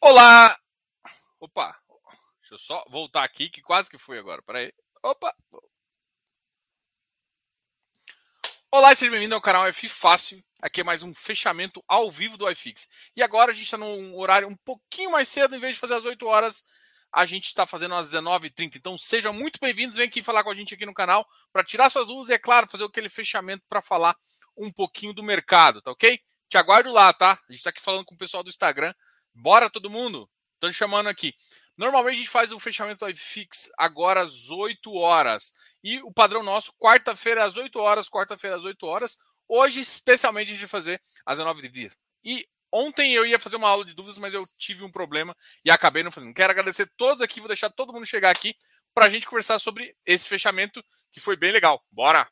Olá! Opa, deixa eu só voltar aqui que quase que fui agora. Peraí. Opa! Olá e seja bem-vindo ao canal F Fácil. Aqui é mais um fechamento ao vivo do iFix. E agora a gente está num horário um pouquinho mais cedo, em vez de fazer às 8 horas, a gente está fazendo às 19h30. Então sejam muito bem-vindos, vem aqui falar com a gente aqui no canal para tirar suas dúvidas e, é claro, fazer aquele fechamento para falar um pouquinho do mercado, tá ok? Te aguardo lá, tá? A gente está aqui falando com o pessoal do Instagram. Bora todo mundo? Estão chamando aqui. Normalmente a gente faz o fechamento do iFix agora às 8 horas. E o padrão nosso, quarta-feira às 8 horas, quarta-feira às 8 horas. Hoje, especialmente, a gente vai fazer às 19h30. E ontem eu ia fazer uma aula de dúvidas, mas eu tive um problema e acabei não fazendo. Quero agradecer todos aqui, vou deixar todo mundo chegar aqui para a gente conversar sobre esse fechamento que foi bem legal. Bora!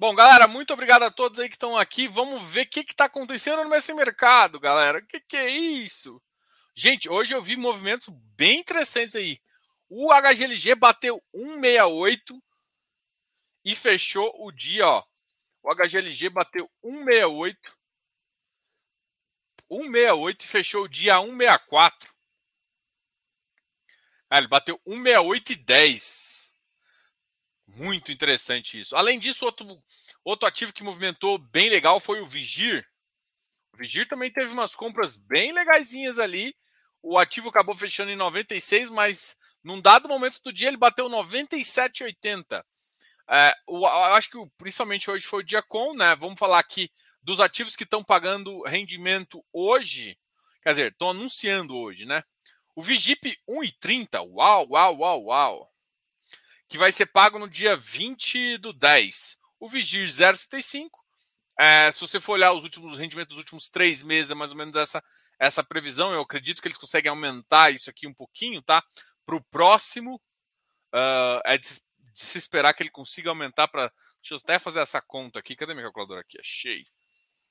Bom, galera, muito obrigado a todos aí que estão aqui. Vamos ver o que está acontecendo nesse mercado, galera. O que, que é isso? Gente, hoje eu vi movimentos bem interessantes aí. O HGLG bateu 168 e fechou o dia, ó. O HGLG bateu 168. 168 e fechou o dia 164. Ah, ele bateu 168 e 10. Muito interessante isso. Além disso, outro, outro ativo que movimentou bem legal foi o Vigir. O Vigir também teve umas compras bem legaisinhas ali. O ativo acabou fechando em 96, mas num dado momento do dia ele bateu 97,80. É, eu acho que principalmente hoje foi o dia com, né? Vamos falar aqui dos ativos que estão pagando rendimento hoje. Quer dizer, estão anunciando hoje, né? O Vigip 1,30. Uau, uau, uau, uau que vai ser pago no dia 20 do 10. O Vigir 0,75. É, se você for olhar os últimos rendimentos dos últimos três meses, é mais ou menos essa, essa previsão. Eu acredito que eles conseguem aumentar isso aqui um pouquinho, tá? Para o próximo, uh, é de, de, se esperar que ele consiga aumentar para. Deixa eu até fazer essa conta aqui. Cadê minha calculadora aqui? Achei.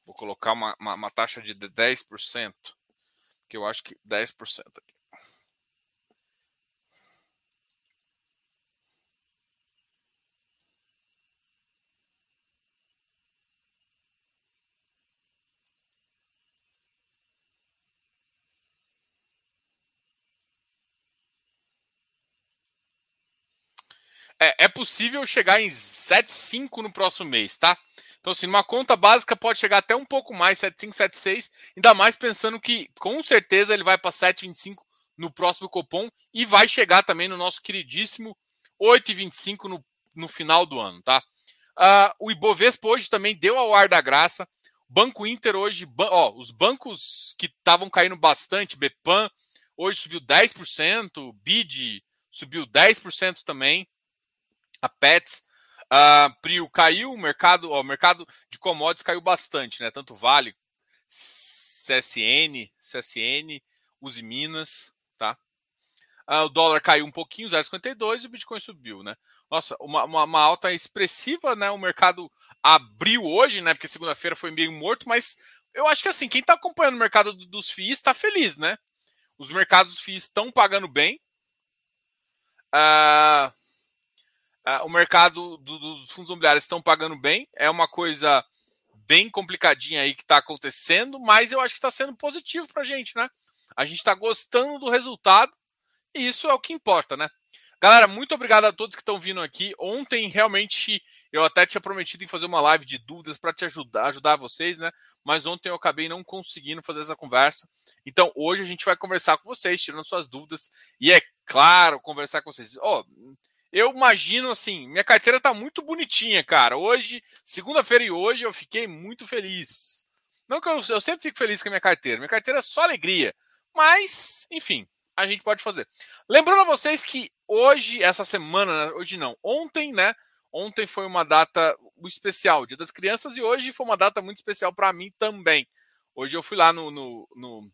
Vou colocar uma, uma, uma taxa de 10%, que eu acho que 10% aqui. É, é possível chegar em 7,5 no próximo mês, tá? Então, assim, uma conta básica pode chegar até um pouco mais, 7,5, 7,6, ainda mais pensando que com certeza ele vai para 7,25 no próximo Copom e vai chegar também no nosso queridíssimo 8,25 no, no final do ano, tá? Uh, o Ibovespa hoje também deu ao ar da graça. Banco Inter hoje, ó, os bancos que estavam caindo bastante, Bepan, hoje subiu 10%, BID subiu 10% também a Pets. Uh, Prio caiu, o mercado, ó, o mercado de commodities caiu bastante, né? Tanto Vale, CSN, CSN, Use Minas, tá? Uh, o dólar caiu um pouquinho, 0,52 e o Bitcoin subiu, né? Nossa, uma, uma, uma, alta expressiva, né? O mercado abriu hoje, né? Porque segunda-feira foi meio morto, mas eu acho que assim, quem está acompanhando o mercado dos FIIs está feliz, né? Os mercados FIIs estão pagando bem. Uh, Uh, o mercado do, dos fundos imobiliários estão pagando bem. É uma coisa bem complicadinha aí que está acontecendo, mas eu acho que está sendo positivo para a gente, né? A gente está gostando do resultado e isso é o que importa, né? Galera, muito obrigado a todos que estão vindo aqui. Ontem, realmente, eu até tinha prometido em fazer uma live de dúvidas para te ajudar, ajudar vocês, né? Mas ontem eu acabei não conseguindo fazer essa conversa. Então, hoje a gente vai conversar com vocês, tirando suas dúvidas. E é claro, conversar com vocês. Ó, oh, eu imagino assim, minha carteira tá muito bonitinha, cara. Hoje, segunda-feira e hoje, eu fiquei muito feliz. Não que eu, eu sempre fico feliz com a minha carteira. Minha carteira é só alegria. Mas, enfim, a gente pode fazer. Lembrando a vocês que hoje, essa semana, né, hoje não, ontem, né? Ontem foi uma data especial, Dia das Crianças, e hoje foi uma data muito especial para mim também. Hoje eu fui lá no, no, no,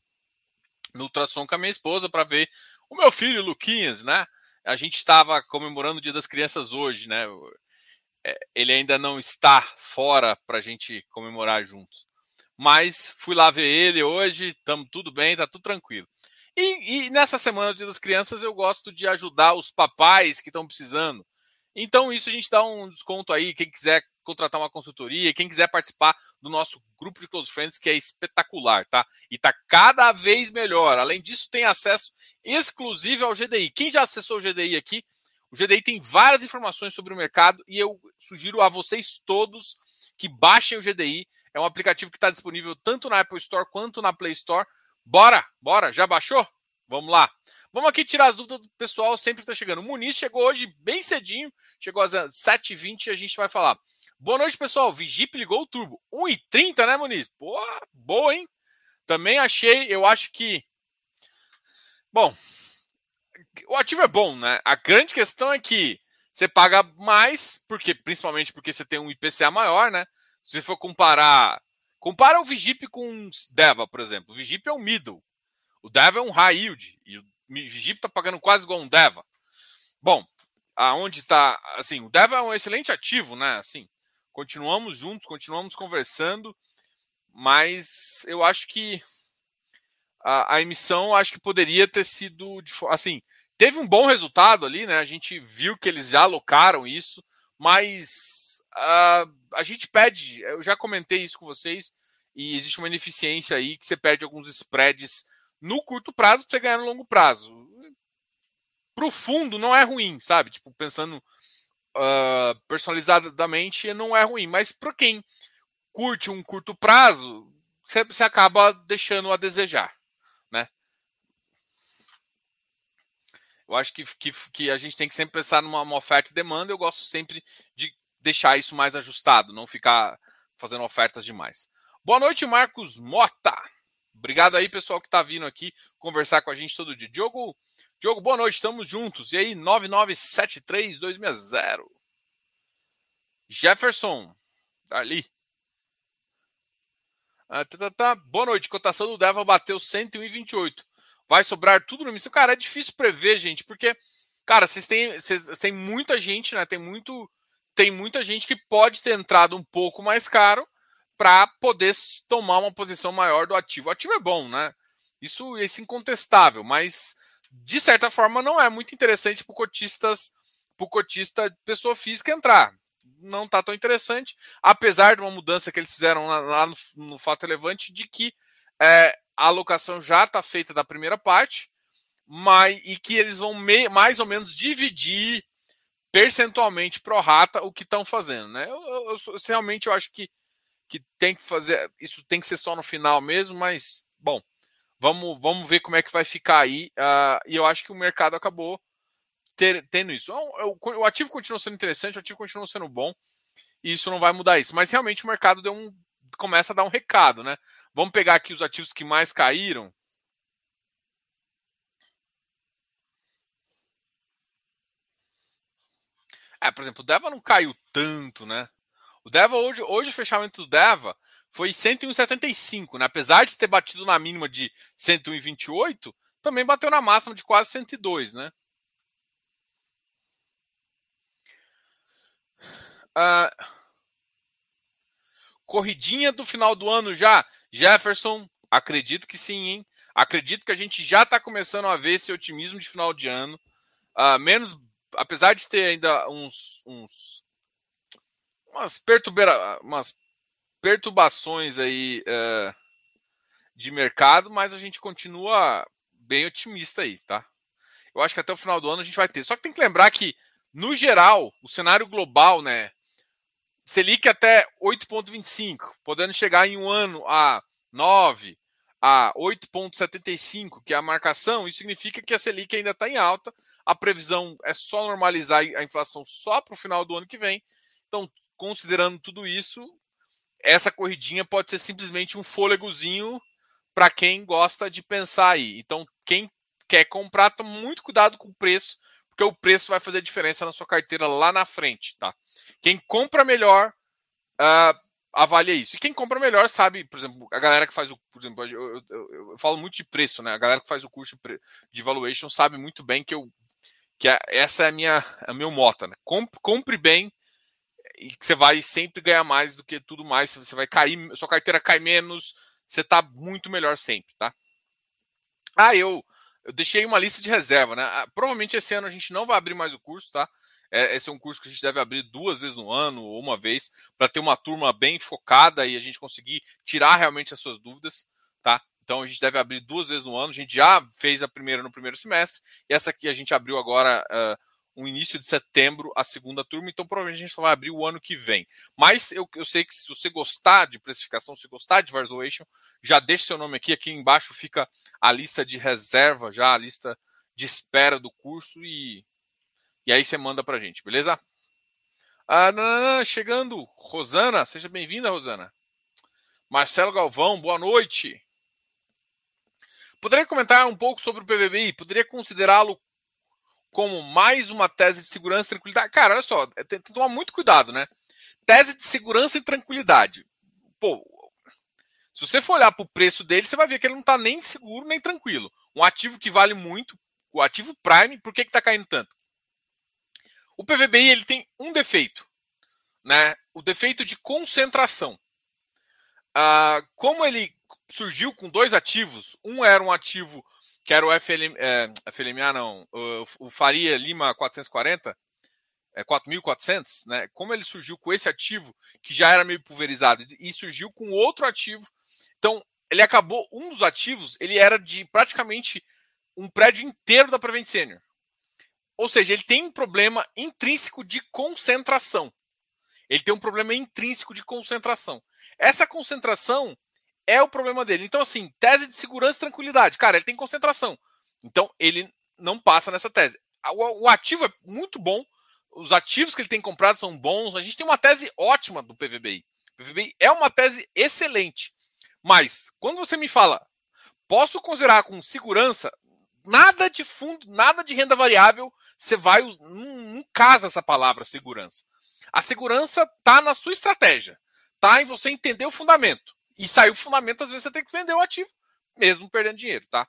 no ultrassom com a minha esposa para ver o meu filho, Luquinhas, né? A gente estava comemorando o Dia das Crianças hoje, né? É, ele ainda não está fora para a gente comemorar juntos. Mas fui lá ver ele hoje, estamos tudo bem, está tudo tranquilo. E, e, nessa semana do Dia das Crianças eu gosto de ajudar os papais que estão precisando. Então isso a gente dá um desconto aí, quem quiser contratar uma consultoria, quem quiser participar do nosso grupo de close friends, que é espetacular, tá? E tá cada vez melhor. Além disso, tem acesso exclusivo ao GDI. Quem já acessou o GDI aqui, o GDI tem várias informações sobre o mercado e eu sugiro a vocês todos que baixem o GDI. É um aplicativo que está disponível tanto na Apple Store quanto na Play Store. Bora, bora, já baixou? Vamos lá. Vamos aqui tirar as dúvidas do pessoal, sempre está chegando. O Muniz chegou hoje bem cedinho, chegou às 7h20 e a gente vai falar. Boa noite, pessoal. Vigip ligou o turbo. 1h30, né, Muniz? Pô, boa, hein? Também achei, eu acho que. Bom, o ativo é bom, né? A grande questão é que você paga mais, porque principalmente porque você tem um IPCA maior, né? Se você for comparar. Compara o Vigip com o Deva, por exemplo. O Vigip é um middle. O Deva é um high yield. E o Vigip está pagando quase igual um Deva. Bom, aonde está. Assim, o Deva é um excelente ativo, né? Assim, continuamos juntos, continuamos conversando, mas eu acho que a, a emissão acho que poderia ter sido assim. Teve um bom resultado ali, né? A gente viu que eles já alocaram isso, mas uh, a gente pede. Eu já comentei isso com vocês, e existe uma ineficiência aí que você perde alguns spreads no curto prazo para você ganhar no longo prazo. Para o fundo não é ruim, sabe? Tipo, pensando uh, personalizadamente, não é ruim. Mas para quem curte um curto prazo, você, acaba deixando a desejar, né? Eu acho que, que, que a gente tem que sempre pensar numa oferta e demanda. Eu gosto sempre de deixar isso mais ajustado, não ficar fazendo ofertas demais. Boa noite, Marcos Mota. Obrigado aí, pessoal, que está vindo aqui conversar com a gente todo dia. Diogo, Diogo boa noite, estamos juntos. E aí, 9973260. Jefferson, ali. Ah, tá, tá, tá. Boa noite, cotação do Deva bateu 101,28. Vai sobrar tudo no missão. Cara, é difícil prever, gente, porque, cara, vocês têm, vocês têm muita gente, né? Tem muito, tem muita gente que pode ter entrado um pouco mais caro para poder tomar uma posição maior do ativo. O ativo é bom, né? Isso, isso é incontestável, mas de certa forma não é muito interessante para cotistas, para cotista pessoa física entrar. Não está tão interessante, apesar de uma mudança que eles fizeram lá no, no fato relevante de que é, a alocação já está feita da primeira parte, mas e que eles vão me, mais ou menos dividir percentualmente pro rata o que estão fazendo, né? Eu, eu, eu, realmente eu acho que que tem que fazer. Isso tem que ser só no final mesmo, mas, bom, vamos, vamos ver como é que vai ficar aí. Uh, e eu acho que o mercado acabou ter, tendo isso. O, o, o ativo continua sendo interessante, o ativo continua sendo bom, e isso não vai mudar isso. Mas realmente o mercado deu um, começa a dar um recado, né? Vamos pegar aqui os ativos que mais caíram. É, por exemplo, o Deva não caiu tanto, né? O Deva hoje, hoje o fechamento do Deva foi 101,75, né? Apesar de ter batido na mínima de 101,28, também bateu na máxima de quase 102, né? Uh, corridinha do final do ano já. Jefferson, acredito que sim, hein? Acredito que a gente já está começando a ver esse otimismo de final de ano. Uh, menos, apesar de ter ainda uns, uns umas, perturba umas perturbações aí uh, de mercado, mas a gente continua bem otimista aí, tá? Eu acho que até o final do ano a gente vai ter. Só que tem que lembrar que, no geral, o cenário global, né? Selic até 8,25, podendo chegar em um ano a 9, a 8,75, que é a marcação, isso significa que a Selic ainda está em alta. A previsão é só normalizar a inflação só para o final do ano que vem. Então, considerando tudo isso, essa corridinha pode ser simplesmente um fôlegozinho para quem gosta de pensar aí. Então, quem quer comprar, toma muito cuidado com o preço, porque o preço vai fazer diferença na sua carteira lá na frente, tá? Quem compra melhor, uh, avalia isso. E quem compra melhor sabe, por exemplo, a galera que faz o, por exemplo, eu, eu, eu, falo muito de preço, né? A galera que faz o curso de valuation sabe muito bem que eu que essa é a minha é meu mota, né? Compre, compre bem e que você vai sempre ganhar mais do que tudo mais. Você vai cair, sua carteira cai menos, você tá muito melhor sempre, tá? Ah, eu, eu deixei uma lista de reserva, né? Ah, provavelmente esse ano a gente não vai abrir mais o curso, tá? É, esse é um curso que a gente deve abrir duas vezes no ano ou uma vez para ter uma turma bem focada e a gente conseguir tirar realmente as suas dúvidas, tá? Então a gente deve abrir duas vezes no ano. A gente já fez a primeira no primeiro semestre e essa aqui a gente abriu agora uh, no início de setembro a segunda turma. Então provavelmente a gente só vai abrir o ano que vem. Mas eu, eu sei que se você gostar de precificação, se gostar de Valuation, já deixe seu nome aqui. Aqui embaixo fica a lista de reserva, já a lista de espera do curso e, e aí você manda para a gente, beleza? Ah, não, não, não, chegando, Rosana, seja bem-vinda, Rosana. Marcelo Galvão, boa noite. Poderia comentar um pouco sobre o PVBI? Poderia considerá-lo como mais uma tese de segurança e tranquilidade? Cara, olha só, é, tem que tomar muito cuidado, né? Tese de segurança e tranquilidade. Pô, se você for olhar para o preço dele, você vai ver que ele não está nem seguro nem tranquilo. Um ativo que vale muito, o ativo Prime, por que está caindo tanto? O PVBI ele tem um defeito, né? O defeito de concentração. Ah, como ele surgiu com dois ativos, um era um ativo que era o FLM, é, FLMA, não, o, o Faria Lima 440, é, 4.400, né? Como ele surgiu com esse ativo que já era meio pulverizado e surgiu com outro ativo, então ele acabou um dos ativos, ele era de praticamente um prédio inteiro da Prevent Senior. Ou seja, ele tem um problema intrínseco de concentração. Ele tem um problema intrínseco de concentração. Essa concentração é o problema dele. Então, assim, tese de segurança e tranquilidade. Cara, ele tem concentração. Então, ele não passa nessa tese. O, ativo é muito bom. Os ativos que ele tem comprado são bons. A gente tem uma tese ótima do PVBI. O PVBI é uma tese excelente. Mas, quando você me fala, posso considerar com segurança, nada de fundo, nada de renda variável, você vai. Não, não casa essa palavra segurança. A segurança está na sua estratégia, tá em você entender o fundamento. E sair o fundamento, às vezes você tem que vender o ativo, mesmo perdendo dinheiro, tá?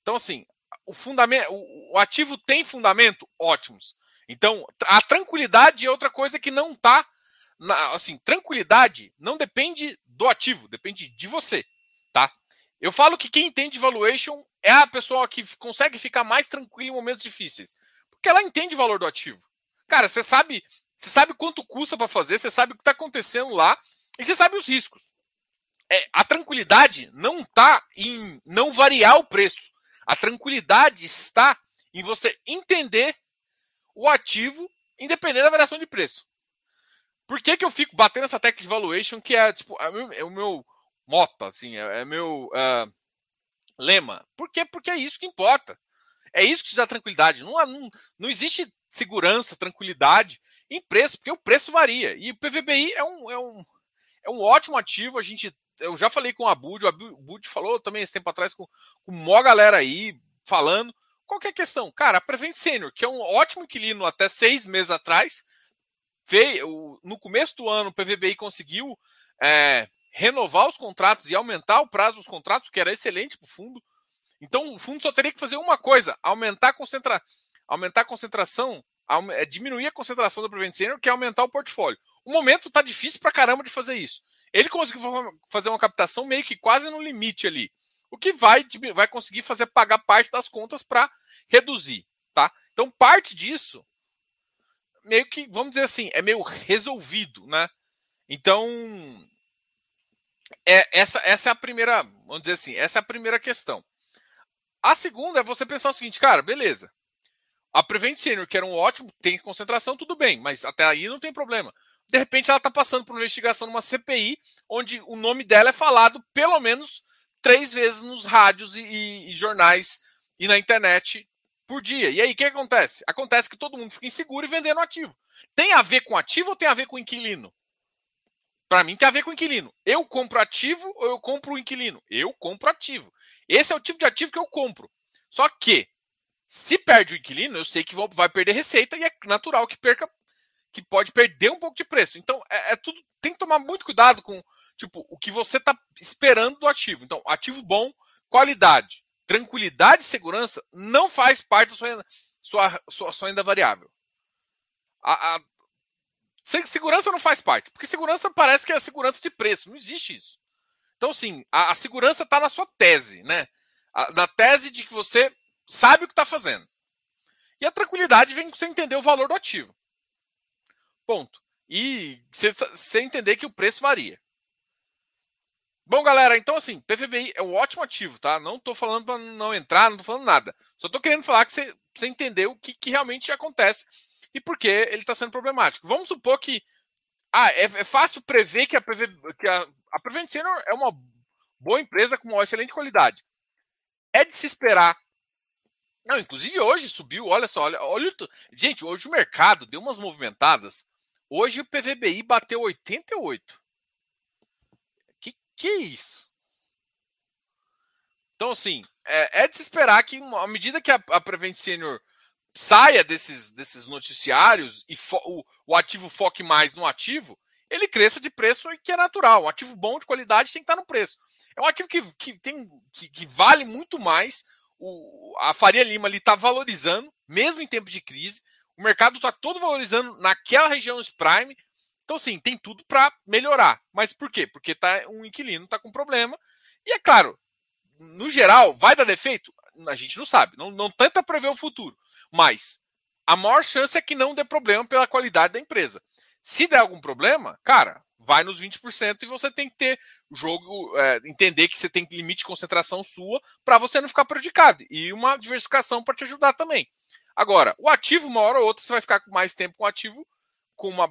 Então, assim, o fundamento, o, ativo tem fundamento ótimos. Então, a tranquilidade é outra coisa que não está assim, tranquilidade não depende do ativo, depende de você, tá? Eu falo que quem entende valuation é a pessoa que consegue ficar mais tranquila em momentos difíceis, porque ela entende o valor do ativo. Cara, você sabe, você sabe quanto custa para fazer, você sabe o que está acontecendo lá e você sabe os riscos. É, a tranquilidade não está em não variar o preço. A tranquilidade está em você entender o ativo independente da variação de preço. Por que, que eu fico batendo essa técnica de valuation que é, tipo, é, o meu, é o meu moto, assim, é, é meu uh, lema? Por quê? Porque é isso que importa. É isso que te dá tranquilidade. Não, não, não existe segurança, tranquilidade em preço, porque o preço varia. E o PVBI é um, é um, é um ótimo ativo. A gente, eu já falei com o Abud, o Abud falou também esse tempo atrás com, com uma galera aí falando. Qual é a questão? Cara, a Prevent Senior, que é um ótimo inquilino até seis meses atrás, veio, no começo do ano o PVBI conseguiu é, renovar os contratos e aumentar o prazo dos contratos, que era excelente para o fundo. Então o fundo só teria que fazer uma coisa: aumentar a, concentra... aumentar a concentração, é, diminuir a concentração do Prevent Senior, que é aumentar o portfólio. O momento está difícil para caramba de fazer isso. Ele conseguiu fazer uma captação meio que quase no limite ali. O que vai, vai conseguir fazer pagar parte das contas para reduzir. Tá? Então, parte disso, meio que, vamos dizer assim, é meio resolvido. Né? Então, é, essa, essa é a primeira, vamos dizer assim, essa é a primeira questão. A segunda é você pensar o seguinte, cara, beleza. A Prevent Senior, que era um ótimo, tem concentração, tudo bem, mas até aí não tem problema. De repente ela está passando por uma investigação numa CPI, onde o nome dela é falado pelo menos três vezes nos rádios e, e, e jornais e na internet por dia. E aí o que acontece? Acontece que todo mundo fica inseguro e vendendo ativo. Tem a ver com ativo ou tem a ver com inquilino? Para mim tem a ver com inquilino. Eu compro ativo ou eu compro o inquilino? Eu compro ativo. Esse é o tipo de ativo que eu compro. Só que, se perde o inquilino, eu sei que vai perder receita e é natural que perca, que pode perder um pouco de preço. Então, é, é tudo. Tem que tomar muito cuidado com tipo o que você está esperando do ativo. Então, ativo bom, qualidade, tranquilidade e segurança não faz parte da sua, sua, sua, sua renda variável. A, a, Segurança não faz parte, porque segurança parece que é segurança de preço, não existe isso. Então, sim, a, a segurança está na sua tese, né? A, na tese de que você sabe o que está fazendo. E a tranquilidade vem com você entender o valor do ativo. Ponto. E você entender que o preço varia. Bom, galera, então assim, PVBI é um ótimo ativo, tá? Não estou falando para não entrar, não estou falando nada. Só estou querendo falar que você, você entendeu o que, que realmente acontece e por que ele está sendo problemático. Vamos supor que ah, é, é fácil prever que a, PV, que a, a Prevent Senior é uma boa empresa com uma excelente qualidade. É de se esperar. Não, inclusive hoje subiu, olha só, olha, olha gente, hoje o mercado deu umas movimentadas. Hoje o PVBI bateu 88. Que é isso? Então, assim, é, é, de se esperar que, à medida que a, a Prevent Senior saia desses, desses noticiários e o, o, ativo foque mais no ativo, ele cresça de preço que é natural. Um ativo bom, de qualidade, tem que estar no preço. É um ativo que, que, tem, que, que vale muito mais. O, a Faria Lima está valorizando, mesmo em tempo de crise. O mercado está todo valorizando naquela região prime. Então, assim, tem tudo para melhorar. Mas por quê? Porque tá, um inquilino está com problema. E é claro, no geral, vai dar defeito? A gente não sabe. Não, não tenta prever o futuro. Mas a maior chance é que não dê problema pela qualidade da empresa. Se der algum problema, cara, vai nos 20% e você tem que ter jogo, é, entender que você tem limite de concentração sua para você não ficar prejudicado. E uma diversificação para te ajudar também. Agora, o ativo, uma hora ou outra, você vai ficar mais tempo com o ativo com uma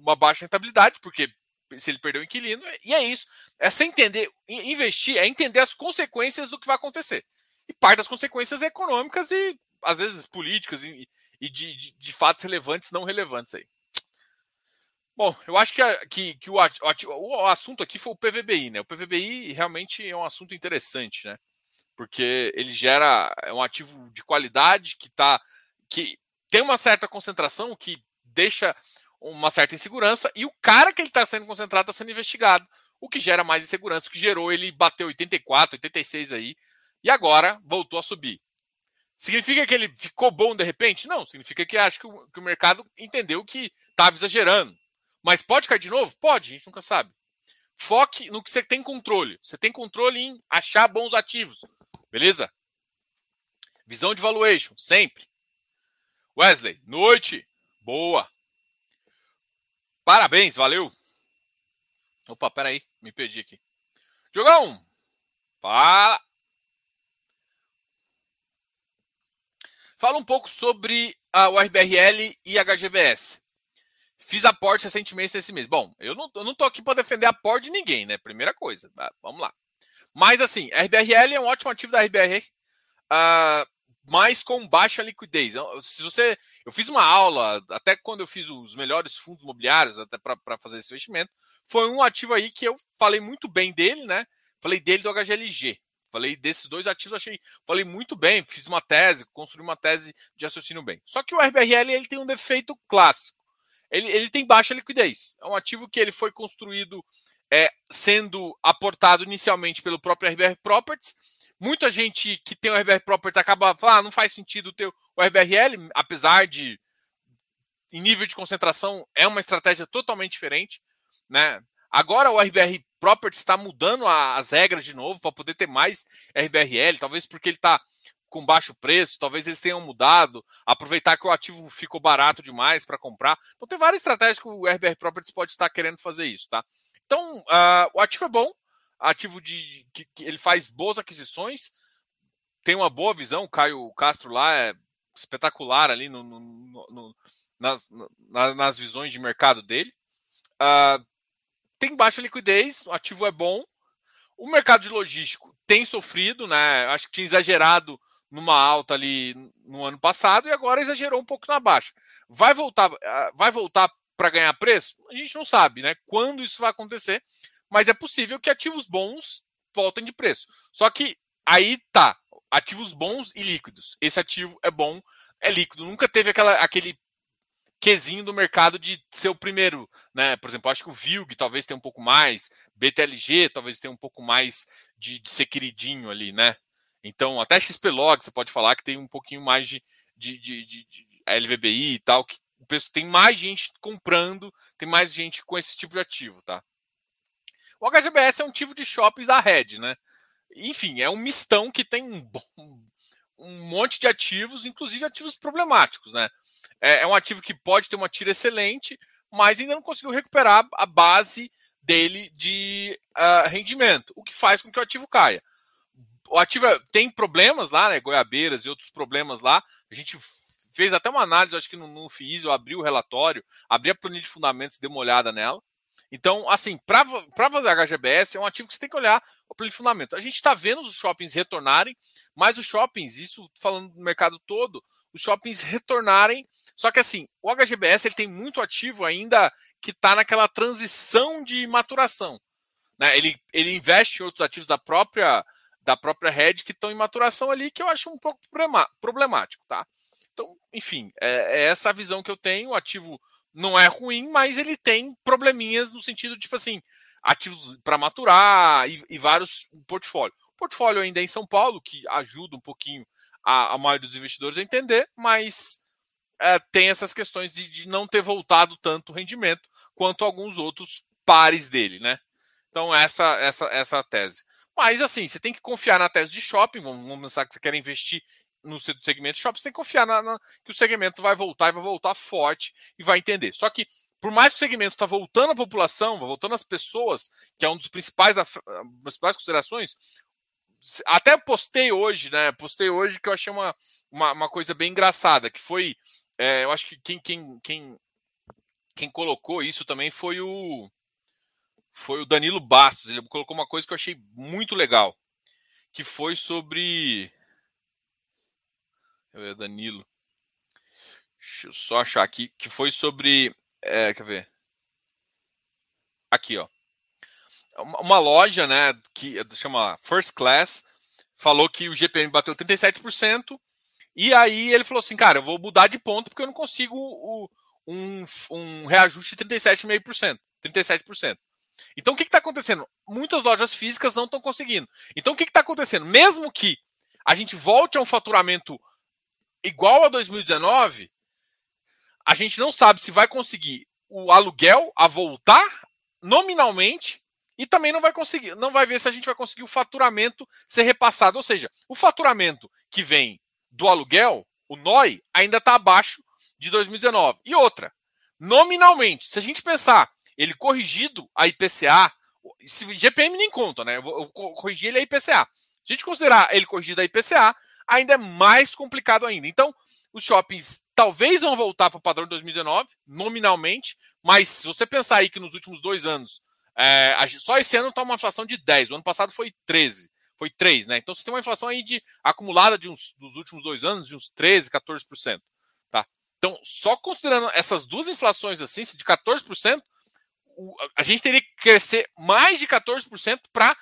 uma baixa rentabilidade, porque se ele perdeu o inquilino, e é isso. É sem entender, investir é entender as consequências do que vai acontecer. E parte das consequências econômicas e, às vezes, políticas e, e de, de, de, fatos relevantes, não relevantes aí. Bom, eu acho que, a, que, que o, o, o, assunto aqui foi o PVBI, né? O PVBI realmente é um assunto interessante, né? Porque ele gera é um ativo de qualidade que tá. Que tem uma certa concentração que deixa uma certa insegurança e o cara que ele está sendo concentrado está sendo investigado, o que gera mais insegurança, o que gerou ele bater 84, 86 aí e agora voltou a subir. Significa que ele ficou bom de repente? Não, significa que acho que o, que o mercado entendeu que estava exagerando. Mas pode cair de novo? Pode, a gente nunca sabe. Foque no que você tem controle. Você tem controle em achar bons ativos. Beleza? Visão de valuation, sempre. Wesley, noite. Boa. Parabéns, valeu. Opa, peraí, me perdi aqui. Jogão! Fala! Fala um pouco sobre a, o RBRL e a HGBS. Fiz aporte recentemente esse mês. Bom, eu não, eu não tô aqui para defender aporte de ninguém, né? Primeira coisa. Vamos lá. Mas assim, RBRL é um ótimo ativo da RBR, uh, mas com baixa liquidez. Se você eu fiz uma aula, até quando eu fiz os melhores fundos imobiliários, até para fazer esse investimento, foi um ativo aí que eu falei muito bem dele, né? Falei dele do HGLG. Falei desses dois ativos, achei, falei muito bem, fiz uma tese, construí uma tese de raciocínio bem. Só que o RBRL ele tem um defeito clássico. Ele, ele tem baixa liquidez. É um ativo que ele foi construído é, sendo aportado inicialmente pelo próprio RBR Properties. Muita gente que tem o RBR Properties acaba falando, ah, não faz sentido ter o RBRL, apesar de em nível de concentração, é uma estratégia totalmente diferente, né? Agora o RBR Properties está mudando as regras de novo para poder ter mais RBRL, talvez porque ele está com baixo preço, talvez eles tenham mudado, aproveitar que o ativo ficou barato demais para comprar. Então tem várias estratégias que o RBR Properties pode estar querendo fazer isso, tá? Então uh, o ativo é bom, ativo de que, que, ele faz boas aquisições, tem uma boa visão, o Caio Castro lá é espetacular ali no, no, no, nas, nas, visões de mercado dele. Uh, tem baixa liquidez, o ativo é bom. O mercado de logístico tem sofrido, né? Acho que tinha exagerado numa alta ali no ano passado e agora exagerou um pouco na baixa. Vai voltar, ah, vai voltar para ganhar preço? A gente não sabe, né? Quando isso vai acontecer, mas é possível que ativos bons voltem de preço. Só que aí tá, ativos bons e líquidos. Esse ativo é bom, é líquido. Nunca teve aquela, aquele quesinho do mercado de ser o primeiro, né? Por exemplo, acho que o VILG talvez tenha um pouco mais, BTLG talvez tenha um pouco mais de, de ser queridinho ali, né? Então, até XPlog você pode falar que tem um pouquinho mais de, de, de, de, de LVBI e tal, que tem mais gente comprando, tem mais gente com esse tipo de ativo, tá? O HGBS é um tipo de shoppings da rede, né? enfim, é um mistão que tem um bom, um monte de ativos, inclusive ativos problemáticos, né? É, é um ativo que pode ter uma tira excelente, mas ainda não conseguiu recuperar a base dele de uh, rendimento, o que faz com que o ativo caia. O ativo é, tem problemas lá, né? Goiabeiras e outros problemas lá. A gente fez até uma análise, acho que no, no FIIs, eu abri o relatório, abri a planilha de fundamentos, dei uma olhada nela. Então, assim, para fazer HGBS é um ativo que você tem que olhar o planilha de fundamentos. A gente está vendo os shoppings retornarem, mas os shoppings, isso falando do mercado todo, os shoppings retornarem. Só que assim, o HGBS ele tem muito ativo ainda que está naquela transição de maturação. Né? Ele, ele investe em outros ativos da própria da própria rede que estão em maturação ali, que eu acho um pouco problemático, tá? Então, enfim, é, é essa a visão que eu tenho. O ativo não é ruim, mas ele tem probleminhas no sentido de, tipo assim, ativos para maturar e, e, vários portfólio. Portfólio ainda é em São Paulo, que ajuda um pouquinho a, a maioria dos investidores a entender, mas é, tem essas questões de, de, não ter voltado tanto rendimento quanto alguns outros pares dele, né? Então, essa essa essa a tese. Mas, assim, você tem que confiar na tese de shopping. Vamos, vamos pensar que você quer investir no segmento shopping, você tem que confiar na, na, que o segmento vai voltar e vai voltar forte e vai entender. Só que, por mais que o segmento está voltando à população, voltando às pessoas, que é um dos principais, das principais considerações, até postei hoje, né? Postei hoje que eu achei uma, uma, uma coisa bem engraçada, que foi. É, eu acho que quem, quem, quem, quem colocou isso também foi o. Foi o Danilo Bastos. Ele colocou uma coisa que eu achei muito legal. Que foi sobre. Eu Danilo. Deixa eu só achar aqui. Que foi sobre. É, quer ver? Aqui, ó. Uma loja, né, que chama First Class, falou que o GPM bateu 37%. E aí ele falou assim, cara, eu vou mudar de ponto porque eu não consigo o, um, um reajuste de 37,5%. 37%. Então o que está acontecendo? Muitas lojas físicas não estão conseguindo. Então o que está acontecendo? Mesmo que a gente volte a um faturamento igual a 2019, a gente não sabe se vai conseguir o aluguel a voltar nominalmente e também não vai conseguir, não vai ver se a gente vai conseguir o faturamento ser repassado. Ou seja, o faturamento que vem do aluguel, o NOI, ainda está abaixo de 2019. E outra, nominalmente, se a gente pensar ele corrigido a IPCA, se GPM nem conta, né? Eu, vou, eu corrigi ele a IPCA. Se a gente considerar ele corrigido a IPCA, ainda é mais complicado ainda. Então, os shoppings talvez vão voltar para o padrão de 2019, nominalmente, mas se você pensar aí que nos últimos dois anos, é, só esse ano está uma inflação de 10, o ano passado foi 13, foi 3, né? Então você tem uma inflação aí de acumulada de uns, dos últimos dois anos de uns 13, 14%. Tá? Então, só considerando essas duas inflações assim, de 14%, a gente teria que crescer mais de 14% para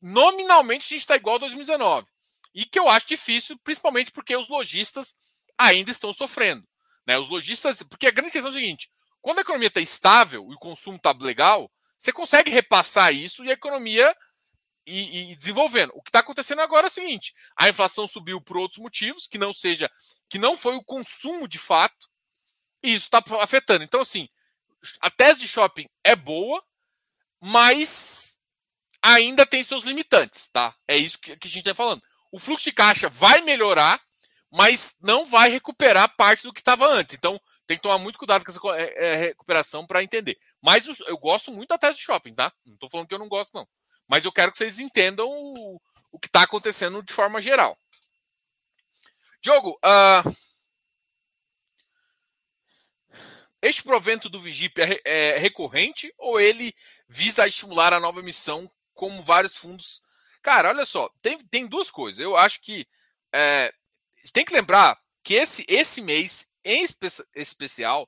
nominalmente a gente estar tá igual a 2019 e que eu acho difícil, principalmente porque os lojistas ainda estão sofrendo. Né? Os lojistas, porque a grande questão é o seguinte: quando a economia está estável e o consumo está legal, você consegue repassar isso e a economia e, e desenvolvendo. O que está acontecendo agora é o seguinte: a inflação subiu por outros motivos, que não seja, que não foi o consumo de fato, e isso está afetando. Então, assim, a tese de shopping é boa, mas ainda tem seus limitantes, tá? É isso que, que a gente está falando o fluxo de caixa vai melhorar, mas não vai recuperar parte do que estava antes. Então, tem que tomar muito cuidado com essa é, é, recuperação para entender. Mas eu gosto muito da tese de shopping, tá? Não estou falando que eu não gosto, não. Mas eu quero que vocês entendam o, o que está acontecendo de forma geral. Diogo, uh, este provento do Vigip é, é, recorrente ou ele visa estimular a nova emissão, como vários fundos Cara, olha só, tem, tem duas coisas. Eu acho que é, tem que lembrar que esse, esse mês, em espe especial,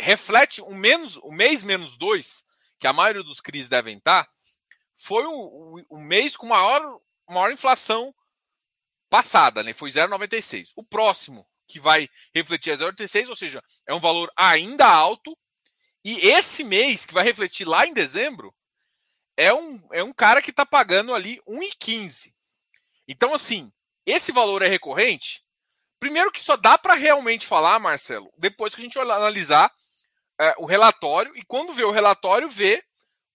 reflete o, menos, o mês menos dois, que a maioria dos CRIs devem estar, foi o, o, o mês com maior, maior inflação passada, né? Foi 0,96. O próximo, que vai refletir a 0,86, ou seja, é um valor ainda alto. E esse mês, que vai refletir lá em dezembro, é um, é um cara que está pagando ali 1,15. Então, assim, esse valor é recorrente? Primeiro que só dá para realmente falar, Marcelo, depois que a gente analisar é, o relatório e quando vê o relatório, vê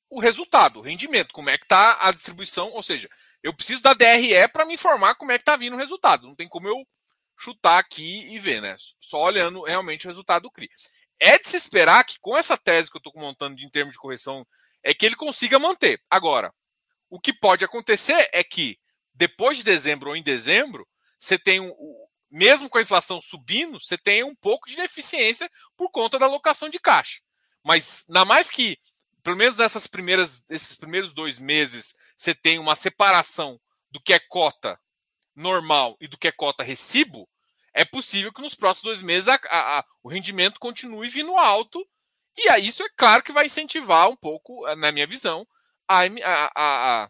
o resultado, o rendimento, como é que está a distribuição. Ou seja, Eu preciso da DRE para me informar como é que está vindo o resultado. Não tem como eu chutar aqui e ver, né? Só olhando realmente o resultado do CRI. É de se esperar que com essa tese que eu estou montando em termos de correção, é que ele consiga manter. Agora, o que pode acontecer é que depois de dezembro ou em dezembro, você tem um, mesmo com a inflação subindo, você tem um pouco de deficiência por conta da alocação de caixa. Mas, na mais que, pelo menos nessas primeiras, esses primeiros dois meses, você tem uma separação do que é cota normal e do que é cota recibo, é possível que nos próximos dois meses a, a, a, o rendimento continue vindo alto. E aí isso é claro que vai incentivar um pouco, na minha visão, a,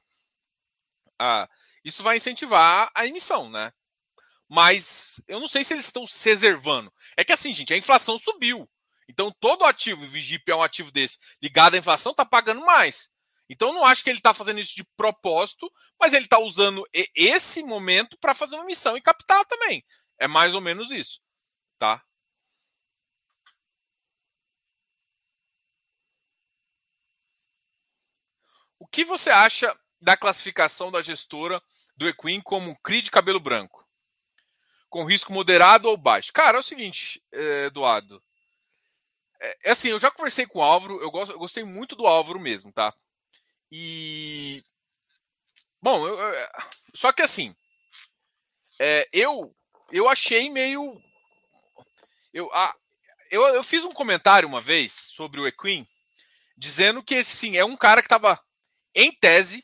a isso vai incentivar a emissão, né? Mas eu não sei se eles estão se reservando. É que assim, gente, a inflação subiu. Então todo ativo, o Vigip é um ativo desse, ligado à inflação, está pagando mais. Então não acho que ele está fazendo isso de propósito, mas ele está usando esse momento para fazer uma missão e captar também. É mais ou menos isso, tá? O que você acha da classificação da gestora do Equin como CRI de cabelo branco? Com risco moderado ou baixo? Cara, é o seguinte, eh, Eduardo. É, é assim, eu já conversei com o Álvaro, eu, gosto, eu gostei muito do Álvaro mesmo, tá? E. Bom, eu, eu, só que assim. É, eu eu achei meio. Eu, a, eu, eu fiz um comentário uma vez sobre o Equin, dizendo que sim é um cara que estava em tese,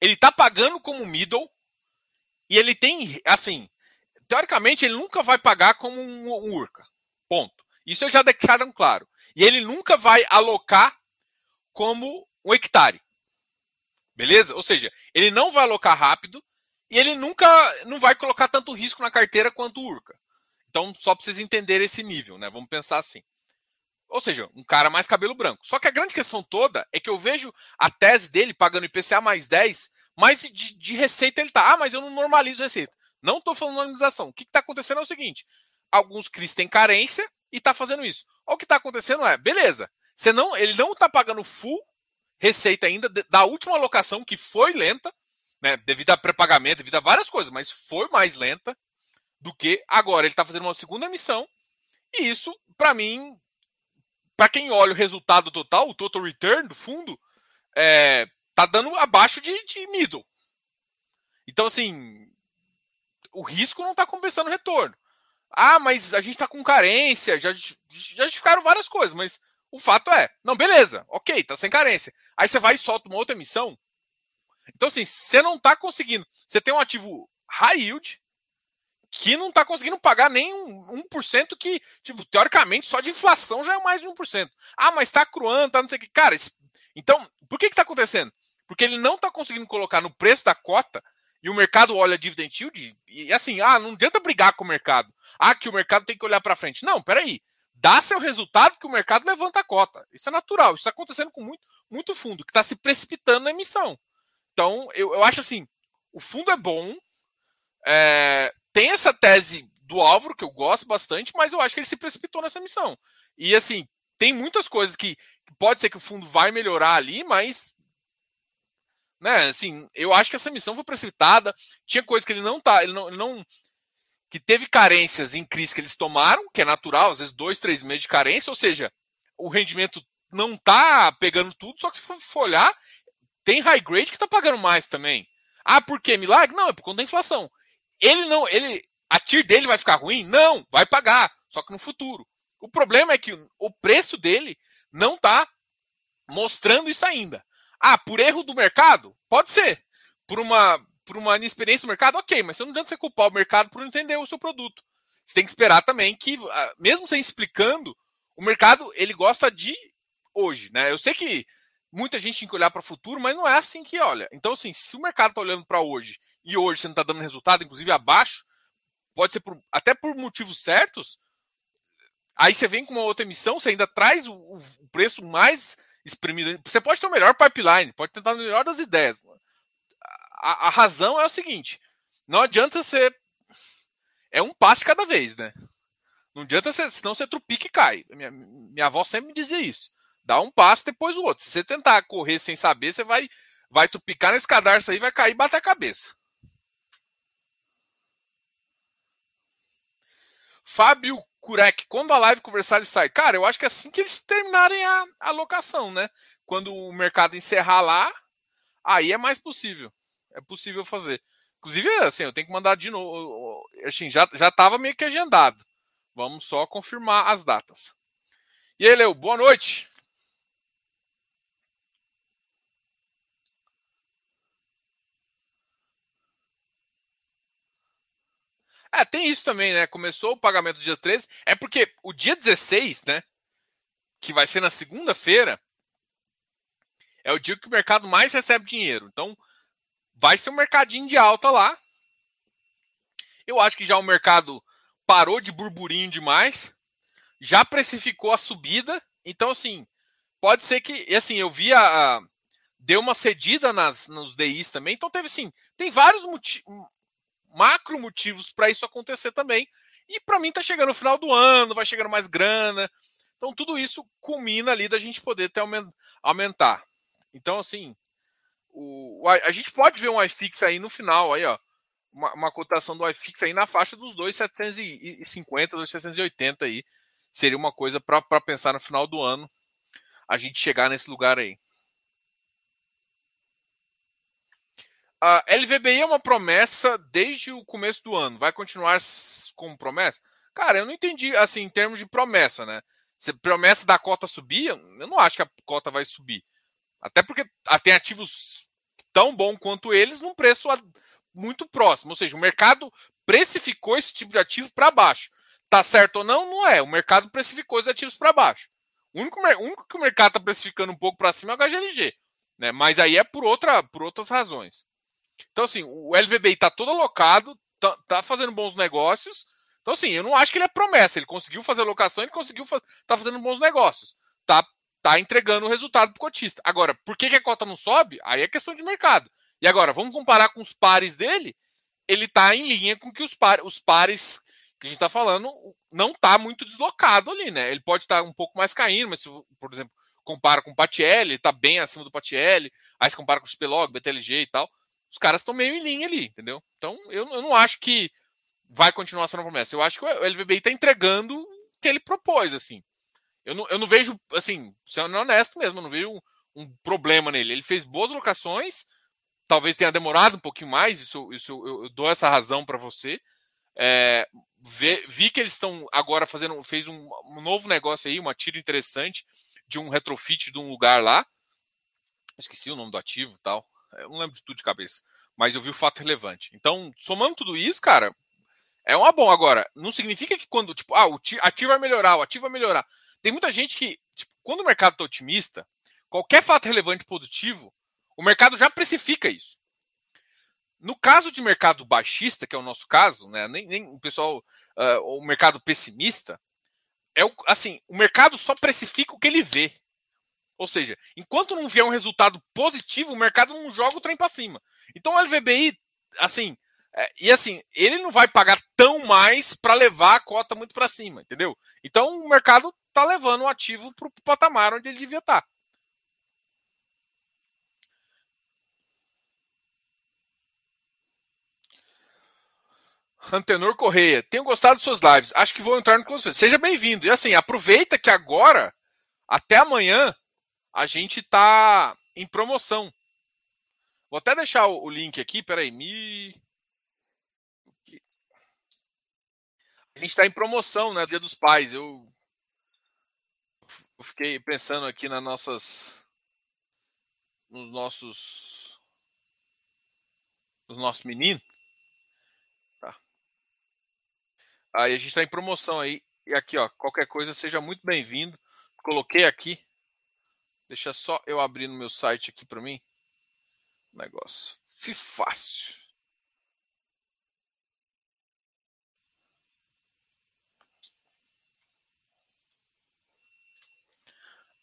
ele tá pagando como middle, e ele tem, assim, teoricamente ele nunca vai pagar como um, um Urca. Ponto. Isso já deixaram claro. E ele nunca vai alocar como um hectare. Beleza? Ou seja, ele não vai alocar rápido e ele nunca não vai colocar tanto risco na carteira quanto o Urca. Então, só para vocês entenderem esse nível, né? Vamos pensar assim. Ou seja, um cara mais cabelo branco. Só que a grande questão toda é que eu vejo a tese dele pagando IPCA mais 10, mas de, de receita ele tá. Ah, mas eu não normalizo receita. Não estou falando normalização. O que está acontecendo é o seguinte: alguns CRIs têm carência e está fazendo isso. O que está acontecendo é, beleza, ele não está pagando full receita ainda da última alocação, que foi lenta, né, devido a pré-pagamento, devido a várias coisas, mas foi mais lenta do que agora. Ele está fazendo uma segunda emissão, e isso, para mim, para quem olha o resultado total, o total return do fundo, é, tá dando abaixo de, de middle. Então, assim, o risco não está compensando o retorno. Ah, mas a gente está com carência, já, já justificaram várias coisas, mas o fato é, não, beleza, ok, tá sem carência. Aí você vai e solta uma outra emissão. Então, assim, você não tá conseguindo. Você tem um ativo high yield que não tá conseguindo pagar nem um, 1% que, tipo, teoricamente, só de inflação já é mais de 1%. Ah, mas tá cruando, tá não sei o que. Cara, esse... então, por que que tá acontecendo? Porque ele não tá conseguindo colocar no preço da cota e o mercado olha dividend yield e assim, ah, não adianta brigar com o mercado. Ah, que o mercado tem que olhar para frente. Não, peraí dá seu resultado que o mercado levanta a cota. Isso é natural, isso está acontecendo com muito, muito fundo, que está se precipitando na emissão. Então, eu, eu acho assim, o fundo é bom, é, tem essa tese do Álvaro, que eu gosto bastante, mas eu acho que ele se precipitou nessa emissão. E assim, tem muitas coisas que, que pode ser que o fundo vai melhorar ali, mas né, assim, eu acho que essa missão foi precipitada. Tinha coisas que ele não tá, ele não, ele não que teve carências em crise que eles tomaram, que é natural, às vezes dois, três meses de carência, ou seja, o rendimento não tá pegando tudo, só que se for olhar, tem high grade que está pagando mais também. Ah, por quê? Milagre? Não, é por conta da inflação. Ele não, ele, a TIR dele vai ficar ruim? Não, vai pagar, só que no futuro. O problema é que o preço dele não está mostrando isso ainda. Ah, por erro do mercado? Pode ser. Por uma por uma inexperiência no mercado, ok, mas você não adianta você culpar o mercado por não entender o seu produto. Você tem que esperar também que, ah, mesmo sem explicando, o mercado ele gosta de hoje, né? Eu sei que muita gente tem que olhar para o futuro, mas não é assim que olha. Então, assim, se o mercado está olhando para hoje e hoje você não está dando resultado, inclusive abaixo, pode ser por, até por motivos certos. Aí você vem com uma outra emissão, você ainda traz o, o preço mais espremido. Você pode ter o melhor pipeline, pode tentar o melhor das ideias a, a razão é o seguinte: não adianta ser. É um passo cada vez, né? Não adianta ser, senão você trupica e cai. Minha, minha avó sempre me dizia isso. Dá um passo depois o outro. Se você tentar correr sem saber, você vai vai tu picar nesse cadarço aí, vai cair e bater a cabeça. Fábio Kurek, quando a live conversar, ele sai. Cara, eu acho que é assim que eles terminarem a, a locação, né? Quando o mercado encerrar lá, aí é mais possível. É possível fazer. Inclusive, assim, eu tenho que mandar de novo. Assim, já, já tava meio que agendado. Vamos só confirmar as datas. E aí, Leo, boa noite. É, tem isso também, né? Começou o pagamento dia 13. É porque o dia 16, né? Que vai ser na segunda-feira, é o dia que o mercado mais recebe dinheiro. Então, vai ser um mercadinho de alta lá. Eu acho que já o mercado parou de burburinho demais, já precificou a subida. Então, assim, pode ser que, assim, eu vi a, deu uma cedida nas, nos DIs também. Então, teve, assim, tem vários motivos macro motivos para isso acontecer também. E para mim tá chegando o final do ano, vai chegando mais grana. Então tudo isso culmina ali da gente poder até aumentar. Então assim, o, a gente pode ver um iFix aí no final aí, ó, uma, uma cotação do iFix aí na faixa dos 2,750, 2,780 aí. Seria uma coisa para pensar no final do ano a gente chegar nesse lugar aí. A LVBI é uma promessa desde o começo do ano. Vai continuar como promessa? Cara, eu não entendi, assim, em termos de promessa, né? Se promessa da cota subir, eu não acho que a cota vai subir. Até porque tem ativos tão bom quanto eles num preço muito próximo. Ou seja, o mercado precificou esse tipo de ativo para baixo. Tá certo ou não? Não é. O mercado precificou os ativos para baixo. O único, o único que o mercado está precificando um pouco para cima é o HGLG. Né? Mas aí é por, outra, por outras razões. Então, assim, o LVBI está todo alocado, tá, tá, fazendo bons negócios. Então, assim, eu não acho que ele é promessa. Ele conseguiu fazer locação, ele conseguiu fa tá fazendo bons negócios. Tá, tá entregando o resultado para o cotista. Agora, por que, que a cota não sobe? Aí é questão de mercado. E agora, vamos comparar com os pares dele? Ele está em linha com que os, par os pares que a gente está falando não está muito deslocado ali, né? Ele pode estar tá um pouco mais caindo, mas se, por exemplo, compara com o Patielli, está bem acima do Patielli. Aí se compara com o Spelog, BTLG e tal os caras estão meio em linha ali, entendeu? Então eu, eu não acho que vai continuar sendo promessa. Eu acho que o LVBI está entregando o que ele propôs, assim. Eu não, eu não vejo, assim, sendo honesto mesmo, eu não vejo um, um problema nele. Ele fez boas locações, talvez tenha demorado um pouquinho mais, isso, isso eu, eu dou essa razão para você. É, vi, vi, que eles estão agora fazendo, fez um, um, novo negócio aí, uma tira interessante de um retrofit de um lugar lá. Esqueci o nome do ativo tal. Eu não lembro de tudo de cabeça. Mas eu vi o fato relevante. Então, somando tudo isso, cara, é uma bom. Agora, não significa que quando, tipo, ah, o ativo vai melhorar, o ativo vai melhorar. Tem muita gente que, tipo, quando o mercado está otimista, qualquer fato relevante positivo, o mercado já precifica isso. No caso de mercado baixista, que é o nosso caso, né, nem, nem o pessoal, uh, o mercado pessimista, é o, assim, o mercado só precifica o que ele vê. Ou seja, enquanto não vier um resultado positivo, o mercado não joga o trem para cima. Então o LVBI, assim, é, e assim, ele não vai pagar tão mais para levar a cota muito para cima, entendeu? Então o mercado tá levando o ativo para o patamar onde ele devia estar. Tá. Antenor Correia, tenho gostado de suas lives. Acho que vou entrar no conselho. Seja bem-vindo. E assim, aproveita que agora, até amanhã, a gente tá em promoção. Vou até deixar o, link aqui, peraí, me... A gente está em promoção, né, Dia dos Pais. Eu, eu fiquei pensando aqui nas nossas nos nossos nos nossos meninos. Tá. Aí a gente está em promoção aí. E aqui, ó, qualquer coisa, seja muito bem-vindo. Coloquei aqui Deixa só eu abrir no meu site aqui para mim. Negócio. Fih fácil.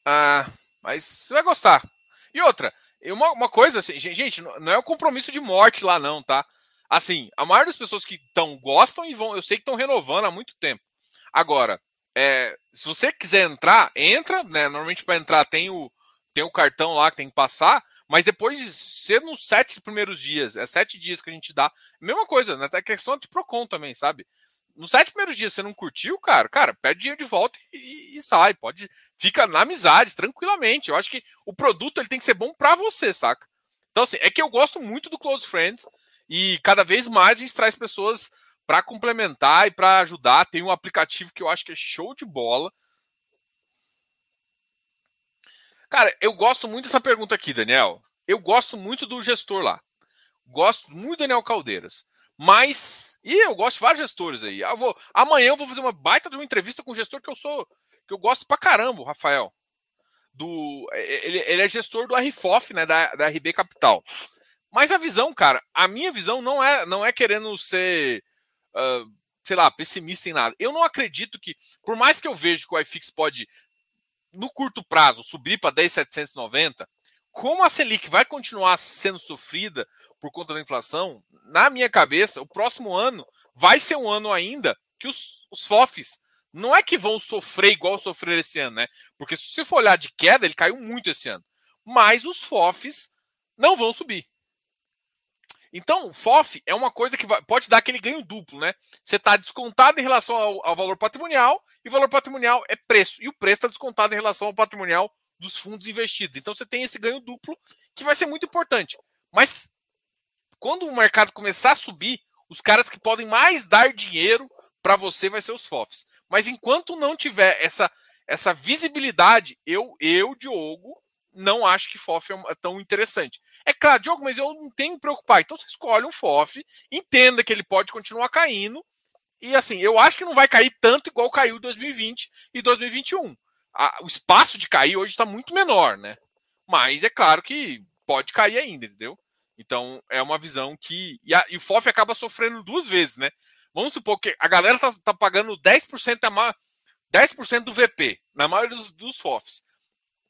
Ah, mas você vai gostar. E outra, uma, uma coisa assim, gente, não é um compromisso de morte lá não, tá? Assim, a maioria das pessoas que estão gostam e vão, eu sei que estão renovando há muito tempo. Agora, é, se você quiser entrar, entra, né? Normalmente para entrar tem o, tem o cartão lá que tem que passar, Mas depois de ser nos sete primeiros dias, é sete dias que a gente dá, mesma coisa, né? É questão de Procon também, sabe? Nos sete primeiros dias você não curtiu, cara, cara, pede dinheiro de volta e, e, sai. Pode. Fica na amizade, tranquilamente. Eu acho que o produto ele tem que ser bom para você, saca? Então, assim, é que eu gosto muito do Close Friends e cada vez mais a gente traz pessoas para complementar e para ajudar. Tem um aplicativo que eu acho que é show de bola. Cara, eu gosto muito dessa pergunta aqui, Daniel. Eu gosto muito do gestor lá. Gosto muito do Daniel Caldeiras. Mas. E eu gosto de vários gestores aí. Eu vou, amanhã eu vou fazer uma baita de uma entrevista com um gestor que eu sou. que eu gosto pra caramba, Rafael. Do, ele, ele é gestor do RFOF, né? Da, da RB Capital. Mas a visão, cara, a minha visão não é, não é querendo ser. Uh, sei lá, pessimista em nada. Eu não acredito que, por mais que eu veja que o iFix pode no curto prazo, subir para 10,790, como a Selic vai continuar sendo sofrida por conta da inflação, na minha cabeça, o próximo ano vai ser um ano ainda que os, os FOFs não é que vão sofrer igual sofrer esse ano, né? Porque se você for olhar de queda, ele caiu muito esse ano. Mas os FOFs não vão subir. Então, FOF é uma coisa que pode dar aquele ganho duplo, né? Você está descontado em relação ao, ao, valor patrimonial e o valor patrimonial é preço. E o preço está descontado em relação ao patrimonial dos fundos investidos. Então, você tem esse ganho duplo que vai ser muito importante. Mas, quando o mercado começar a subir, os caras que podem mais dar dinheiro para você vai ser os FOFs. Mas enquanto não tiver essa, essa visibilidade, eu, eu, Diogo, não acho que FOF é tão interessante. É claro, Diogo, mas eu não tenho que me preocupar. Então você escolhe um FOF, entenda que ele pode continuar caindo. E assim, eu acho que não vai cair tanto igual caiu 2020 e 2021. A, o espaço de cair hoje está muito menor, né? Mas é claro que pode cair ainda, entendeu? Então é uma visão que. E, a, e o FOF acaba sofrendo duas vezes, né? Vamos supor que a galera tá, tá pagando 10%, a 10% do VP, na maioria dos, dos FOFs.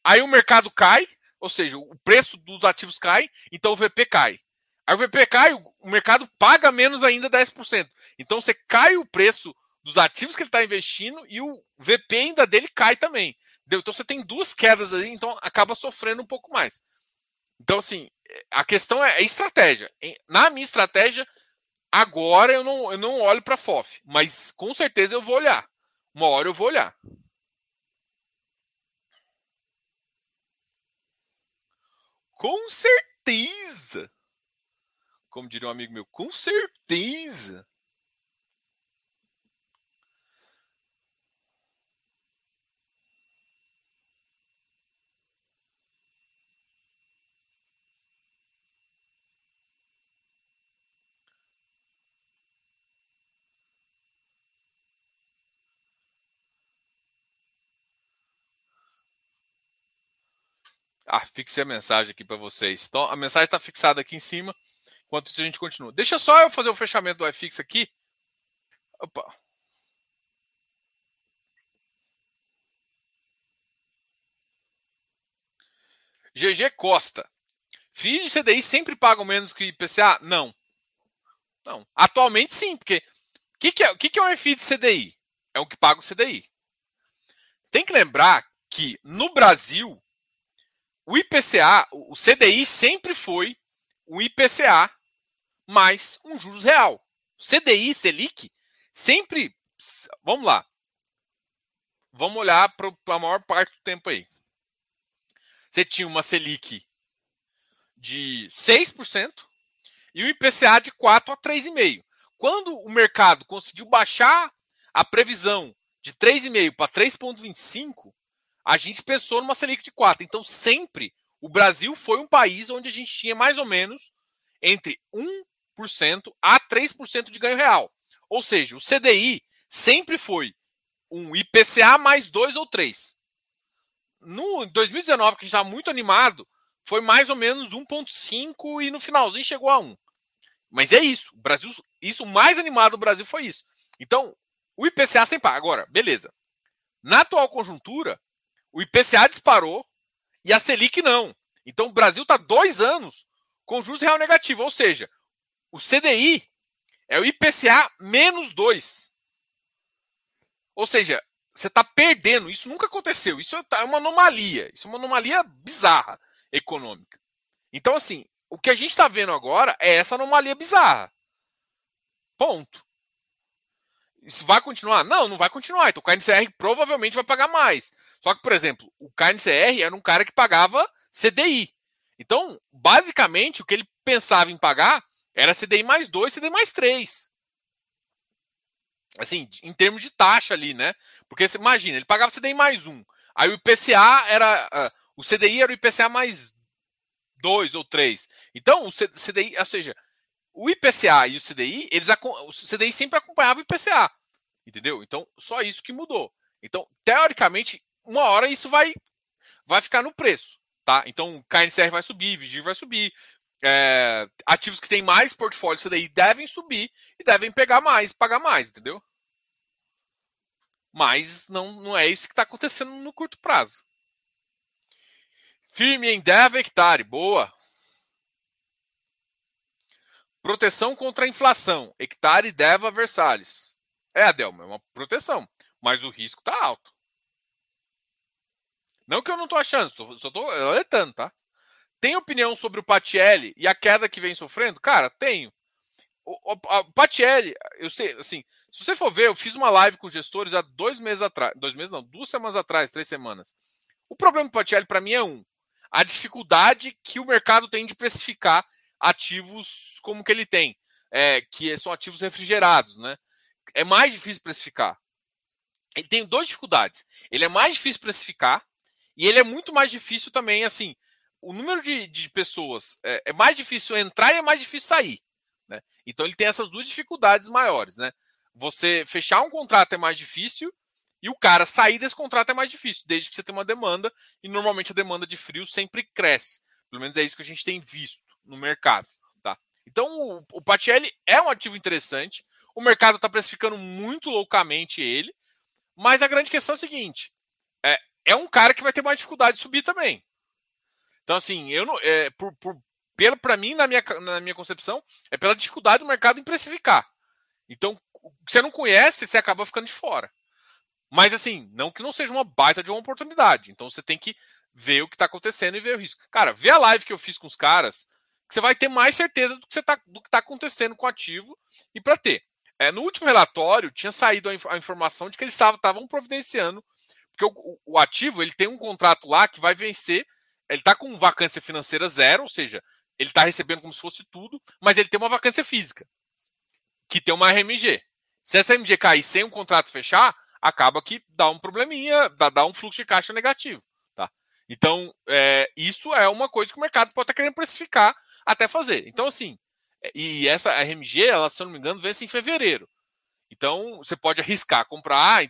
Aí o mercado cai, ou seja, o preço dos ativos cai, então o VP cai. Aí o VP cai, o mercado paga menos ainda 10%. Então você cai o preço dos ativos que ele está investindo e o VP ainda dele cai também. Então você tem duas quedas aí, então acaba sofrendo um pouco mais. Então, assim, a questão é, é estratégia. Na minha estratégia, agora eu não, eu não olho para FOF, mas com certeza eu vou olhar. Uma hora eu vou olhar. Com certeza. Como diria um amigo meu, com certeza. Ah, fixei a mensagem aqui para vocês. Então, a mensagem está fixada aqui em cima. Enquanto isso, a gente continua. Deixa só eu fazer o fechamento do iFix aqui. Opa. GG Costa. FII de CDI sempre pagam menos que IPCA? Não. Não. Atualmente sim, porque o que, que, é, que, que é um FII de CDI? É o que paga o CDI. Tem que lembrar que no Brasil o IPCA, o CDI sempre foi o IPCA mais um juros real. CDI, Selic, sempre. Vamos lá. Vamos olhar para a maior parte do tempo aí. Você tinha uma Selic de 6% e o IPCA de 4 a 3,5%. Quando o mercado conseguiu baixar a previsão de 3,5 para 3,25, a gente pensou numa Selic de 4. Então, sempre o Brasil foi um país onde a gente tinha mais ou menos entre 1% a 3% de ganho real. Ou seja, o CDI sempre foi um IPCA mais 2 ou 3. No 2019, que a gente estava muito animado, foi mais ou menos 1,5 e no finalzinho chegou a 1. Mas é isso. O Brasil, isso mais animado do Brasil foi isso. Então, o IPCA sem paga. Agora, beleza. Na atual conjuntura, o IPCA disparou e a Selic não. Então o Brasil está dois anos com juros real negativo, ou seja, o CDI é o IPCA menos dois. Ou seja, você está perdendo. Isso nunca aconteceu. Isso é uma anomalia. Isso é uma anomalia bizarra econômica. Então, assim, o que a gente está vendo agora é essa anomalia bizarra. Ponto. Isso vai continuar? Não, não vai continuar. Então o KNCR provavelmente vai pagar mais. Só que, por exemplo, o KNCR era um cara que pagava CDI. Então, basicamente, o que ele pensava em pagar era CDI mais 2, CDI mais 3. Assim, em termos de taxa ali, né? Porque você imagina, ele pagava CDI mais 1. Aí o IPCA era. Uh, o CDI era o IPCA mais 2 ou 3. Então, o CDI, ou seja, o IPCA e o CDI, eles o CDI sempre acompanhava o IPCA. Entendeu? Então, só isso que mudou. Então, teoricamente, uma hora isso vai vai ficar no preço, tá? Então, KNCR vai subir, Vigir vai subir, é, ativos que têm mais portfólio CDI devem subir e devem pegar mais, pagar mais, entendeu? Mas não, não é isso que está acontecendo no curto prazo. Firme em Dev hectare, boa. Proteção contra a inflação, hectare Deva Versalhes. É, Adelma, é uma proteção, mas o risco está alto. Não que eu não estou achando, só estou alertando, tá? Tem opinião sobre o Patielli e a queda que vem sofrendo? Cara, tenho. O, o, a Patielli, eu sei, assim, se você for ver, eu fiz uma live com gestores há dois meses atrás, dois meses não, duas semanas atrás, três semanas. O problema do Patielli para mim é um, a dificuldade que o mercado tem de precificar ativos como que ele tem, é, que são ativos refrigerados, né? É mais difícil precificar. Ele tem duas dificuldades. Ele é mais difícil precificar e ele é muito mais difícil também, assim, o número de, de pessoas é, é, mais difícil entrar e é mais difícil sair. Né? Então ele tem essas duas dificuldades maiores. Né? Você fechar um contrato é mais difícil e o cara sair desse contrato é mais difícil, desde que você tenha uma demanda, e normalmente a demanda de frio sempre cresce. Pelo menos é isso que a gente tem visto no mercado. Tá? Então o, o Patielli é um ativo interessante. O mercado está precificando muito loucamente ele, mas a grande questão é a seguinte: é, é um cara que vai ter mais dificuldade de subir também. Então, assim, eu não. É, por, por, para mim, na minha, na minha concepção, é pela dificuldade do mercado em precificar. Então, você não conhece, você acaba ficando de fora. Mas, assim, não que não seja uma baita de uma oportunidade. Então, você tem que ver o que está acontecendo e ver o risco. Cara, vê a live que eu fiz com os caras, que você vai ter mais certeza do que está tá acontecendo com o ativo e para ter. É, no último relatório, tinha saído a, inf a informação de que eles estavam providenciando, porque o, o, o ativo ele tem um contrato lá que vai vencer ele está com vacância financeira zero, ou seja, ele está recebendo como se fosse tudo, mas ele tem uma vacância física, que tem uma RMG. Se essa RMG cair sem um contrato fechar, acaba que dá um probleminha, dá, dá um fluxo de caixa negativo. Tá? Então, é, isso é uma coisa que o mercado pode estar tá querendo precificar até fazer. Então, assim, e essa RMG, ela, se eu não me engano, vence em fevereiro. Então, você pode arriscar comprar.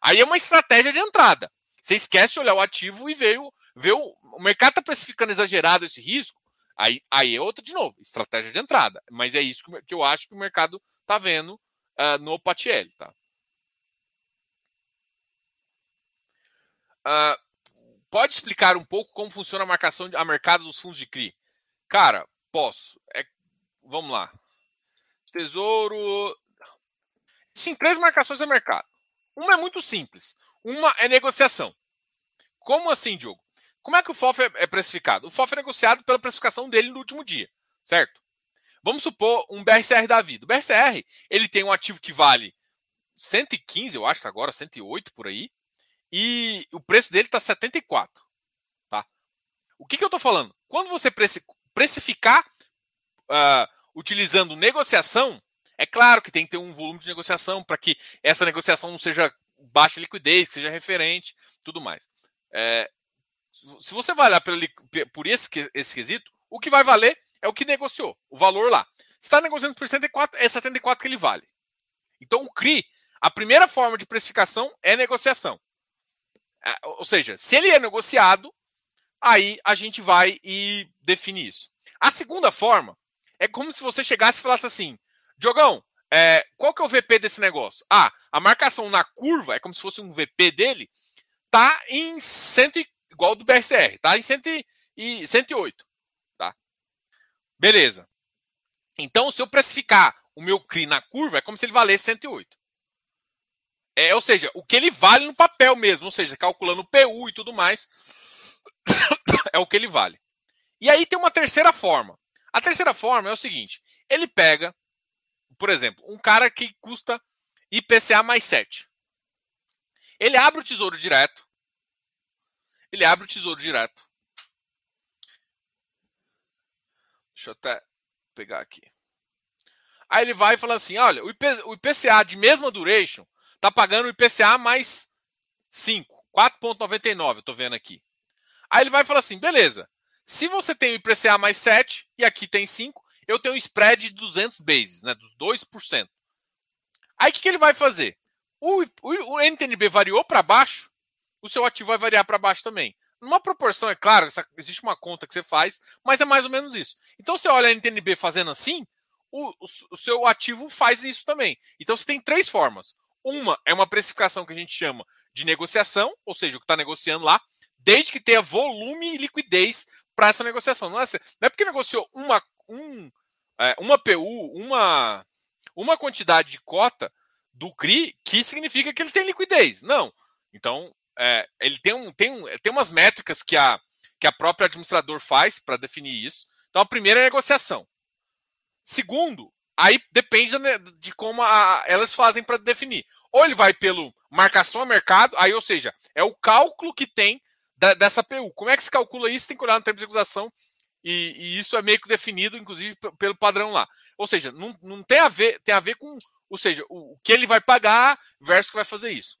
Aí é uma estratégia de entrada. Você esquece de olhar o ativo e ver o, ver o, o mercado está precificando exagerado esse risco. Aí, aí é outra de novo, estratégia de entrada. Mas é isso que, eu acho que o mercado está vendo uh, no Patiel. Tá? Uh, pode explicar um pouco como funciona a marcação a mercado dos fundos de CRI? Cara, posso. É, vamos lá. Tesouro. Sim, três marcações a mercado. Uma é muito simples. Uma é negociação. Como assim, Diogo? Como é que o FOF é, é precificado? O FOF é negociado pela precificação dele no último dia, certo? Vamos supor um BRCR da vida. O BRCR, ele tem um ativo que vale 115, eu acho agora, 108 por aí, e o preço dele está 74. Tá? O que, que eu estou falando? Quando você precificar uh, utilizando negociação, é claro que tem que ter um volume de negociação para que essa negociação não seja baixa liquidez, que seja referente, tudo mais. É, se você vai por, por esse, esse quesito, o que vai valer é o que negociou, o valor lá. Se está negociando por 74, é 74 que ele vale. Então, o CRI, a primeira forma de precificação é negociação. É, ou seja, se ele é negociado, aí a gente vai e define isso. A segunda forma é como se você chegasse e falasse assim: Diogão, é, qual que é o VP desse negócio? Ah, a marcação na curva é como se fosse um VP dele, tá em 100, igual do BRCR, tá em 100 e 108, tá? Beleza. Então, se eu precificar o meu CRI na curva, é como se ele valesse 108. É, ou seja, o que ele vale no papel mesmo, ou seja, calculando o PU e tudo mais, é o que ele vale. E aí tem uma terceira forma. A terceira forma é o seguinte: ele pega, por exemplo, um cara que custa IPCA mais 7. Ele abre o tesouro direto. Ele abre o tesouro direto. Deixa eu até pegar aqui. Aí ele vai e fala assim: olha, o, IPCA de mesma duration tá pagando o IPCA mais 5, 4,99, eu tô vendo aqui. Aí ele vai e fala assim: beleza, se você tem o IPCA mais 7 e aqui tem 5, eu tenho um spread de 200 bases, né, dos 2%. Aí o que, que ele vai fazer? O, o, o NTNB variou para baixo, o seu ativo vai variar para baixo também. Numa proporção, é claro, existe uma conta que você faz, mas é mais ou menos isso. Então você olha a NTNB fazendo assim, o, o, o seu ativo faz isso também. Então você tem três formas. Uma é uma precificação que a gente chama de negociação, ou seja, o que está negociando lá, desde que tenha volume e liquidez para essa negociação. Não é, não é porque negociou uma, um, é, uma PU, uma, uma quantidade de cota do CRI que significa que ele tem liquidez. Não. Então, é, ele tem, um, tem, um, tem umas métricas que a, que a própria administrador faz para definir isso. Então, a primeira é a negociação. Segundo, aí depende de como a, elas fazem para definir. Ou ele vai pelo marcação a mercado, aí, ou seja, é o cálculo que tem da, dessa PU. Como é que se calcula isso? Tem que olhar no termo de acusação e, e, isso é meio que definido, inclusive, pelo padrão lá. Ou seja, não, não tem a ver, tem a ver com, ou seja, o, o que ele vai pagar versus o que vai fazer isso.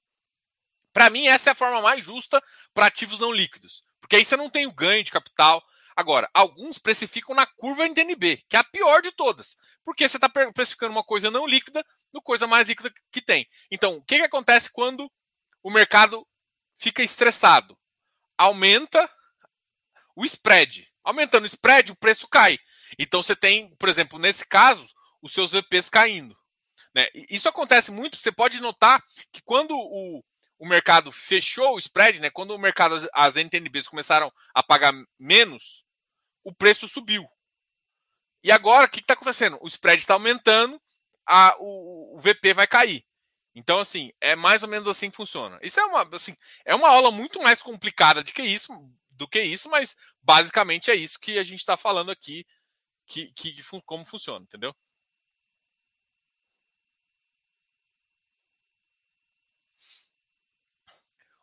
Para mim, essa é a forma mais justa para ativos não líquidos. Porque aí você não tem o ganho de capital, Agora, alguns precificam na curva NTNB, que é a pior de todas, porque você está precificando uma coisa não líquida no coisa mais líquida que tem. Então, o que, que acontece quando o mercado fica estressado? Aumenta o spread. Aumentando o spread, o preço cai. Então, você tem, por exemplo, nesse caso, os seus VPs caindo. Né? Isso acontece muito, você pode notar que quando o, o mercado fechou o spread, né? Quando o mercado, as NTNBs começaram a pagar menos, o preço subiu. E agora, o que está acontecendo? O spread está aumentando, a, o, o, VP vai cair. Então, assim, é mais ou menos assim que funciona. Isso é uma, assim, é uma aula muito mais complicada do que isso, do que isso, mas basicamente é isso que a gente está falando aqui, que, que, como funciona, entendeu?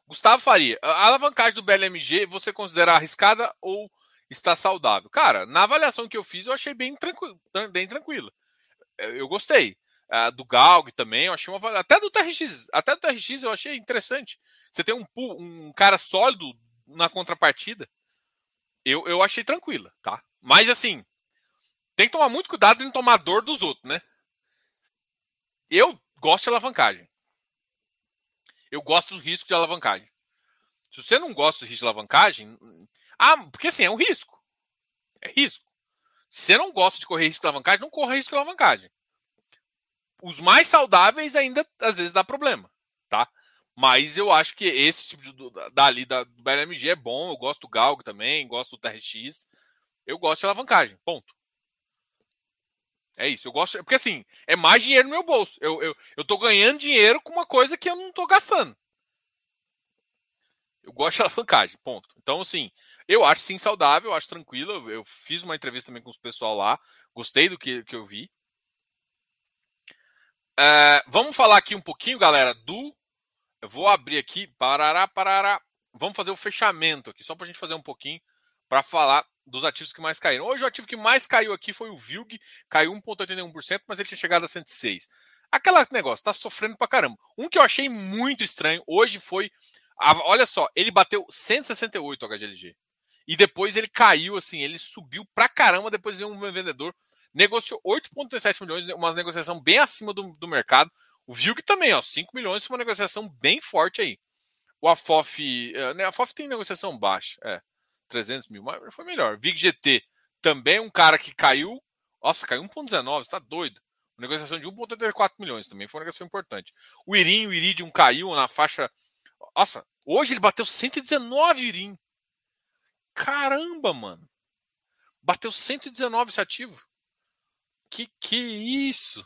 Gustavo Faria, a alavancagem do BLMG você considera arriscada ou está saudável? Cara, na avaliação que eu fiz, eu achei bem, tranquilo, bem tranquila. Eu gostei. Uh, do Galg também, eu achei uma até do TRX, até do TRX eu achei interessante. Você tem um, um cara sólido na contrapartida. Eu, eu achei tranquila, tá? Mas assim, tem que tomar muito cuidado em tomar dor dos outros, né? Eu gosto de alavancagem. Eu gosto do risco de alavancagem. Se você não gosta do risco de alavancagem, ah, porque assim, é um risco. É risco. Se você não gosta de correr risco de alavancagem, não corra risco de alavancagem. Os mais saudáveis ainda às vezes dá problema, tá? Mas eu acho que esse tipo de dali da, do BLMG é bom. Eu gosto do Galgo também, gosto do TRX. Eu gosto de alavancagem. Ponto. É isso, eu gosto. Porque assim, é mais dinheiro no meu bolso. Eu, eu, eu tô ganhando dinheiro com uma coisa que eu não tô gastando. Eu gosto de alavancagem, ponto. Então, assim, eu acho sim saudável, eu acho tranquilo. Eu, eu fiz uma entrevista também com os pessoal lá, gostei do que, que eu vi. É, vamos falar aqui um pouquinho, galera, do. Eu vou abrir aqui. Parará, parará. Vamos fazer o fechamento aqui, só para a gente fazer um pouquinho para falar dos ativos que mais caíram. Hoje o ativo que mais caiu aqui foi o VILG, caiu 1,81%, mas ele tinha chegado a 106. Aquela negócio, tá sofrendo pra caramba. Um que eu achei muito estranho hoje foi. Olha só, ele bateu 168 o HGLG. E depois ele caiu, assim, ele subiu pra caramba. Depois veio um vendedor, negociou 8,7 milhões, uma negociação bem acima do, do mercado. O VILG também, ó, 5 milhões, uma negociação bem forte aí. O AFOF, eh, né, a AFOF tem negociação baixa, é. 300 mil, mas foi melhor. VIG GT também um cara que caiu. Nossa, caiu 1,19, você tá doido. Negociação de 1,84 milhões também foi uma negociação importante. O Irim, o Iridium caiu na faixa. Nossa, hoje ele bateu 119 Irim. Caramba, mano. Bateu 119 esse ativo. Que que isso?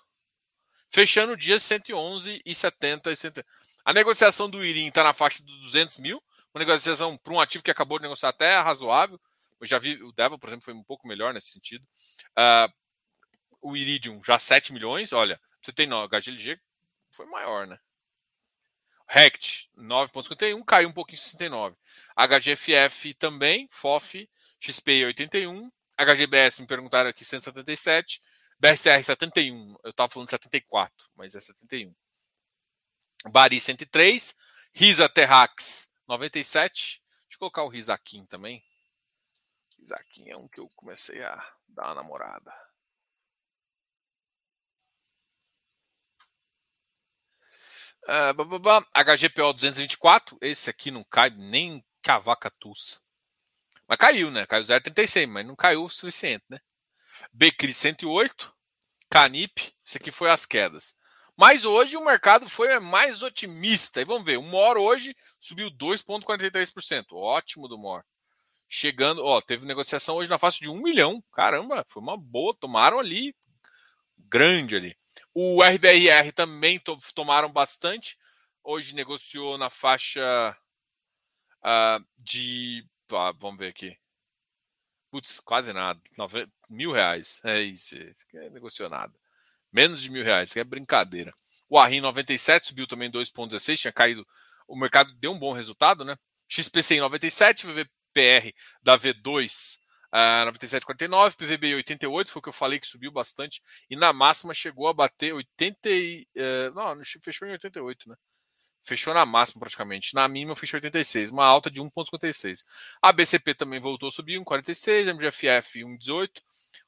Fechando o dia 111 e 70 e 70. A negociação do Irim está na faixa de 200 mil. Uma negociação para um ativo que acabou de negociar até razoável. Eu já vi, o Devil, por exemplo, foi um pouco melhor nesse sentido. Uh, o Iridium já 7 milhões, olha, você tem no HGLG, foi maior, né? Rect, 9,51, caiu um pouquinho em 69. HGFF também, FOF, XP 81, HGBS me perguntaram aqui 177, BRCR 71, eu estava falando 74, mas é 71. Bari 103, Risa Terrax 97. Deixa eu colocar o Risaquim também. Risaquim é um que eu comecei a dar uma namorada. Uh, HGPO 224, esse aqui não cai nem cavaca tussa. Mas caiu, né? Caiu 0,36, mas não caiu o suficiente, né? Becri 108, Canip, isso aqui foi as quedas. Mas hoje o mercado foi mais otimista. E vamos ver, o MOR hoje subiu 2,43%. Ótimo do MOR. Chegando, ó, teve negociação hoje na faixa de 1 milhão. Caramba, foi uma boa. Tomaram ali, grande ali. O RBRR também to tomaram bastante. Hoje negociou na faixa uh, de. Vamos ver aqui. Putz, quase nada. Nove, mil reais. É isso. isso é negociou nada. Menos de mil reais. Isso é brincadeira. O Arrim 97 subiu também 2,16. Tinha caído. O mercado deu um bom resultado, né? XPC em 97, VVPR da V2 Uh, 97,49, PVB 88, foi o que eu falei que subiu bastante. E na máxima chegou a bater 80. Uh, não, fechou em 88, né? Fechou na máxima praticamente. Na mínima fechou 86, uma alta de 1,56. A BCP também voltou a subir, 1,46, MGFF 1,18.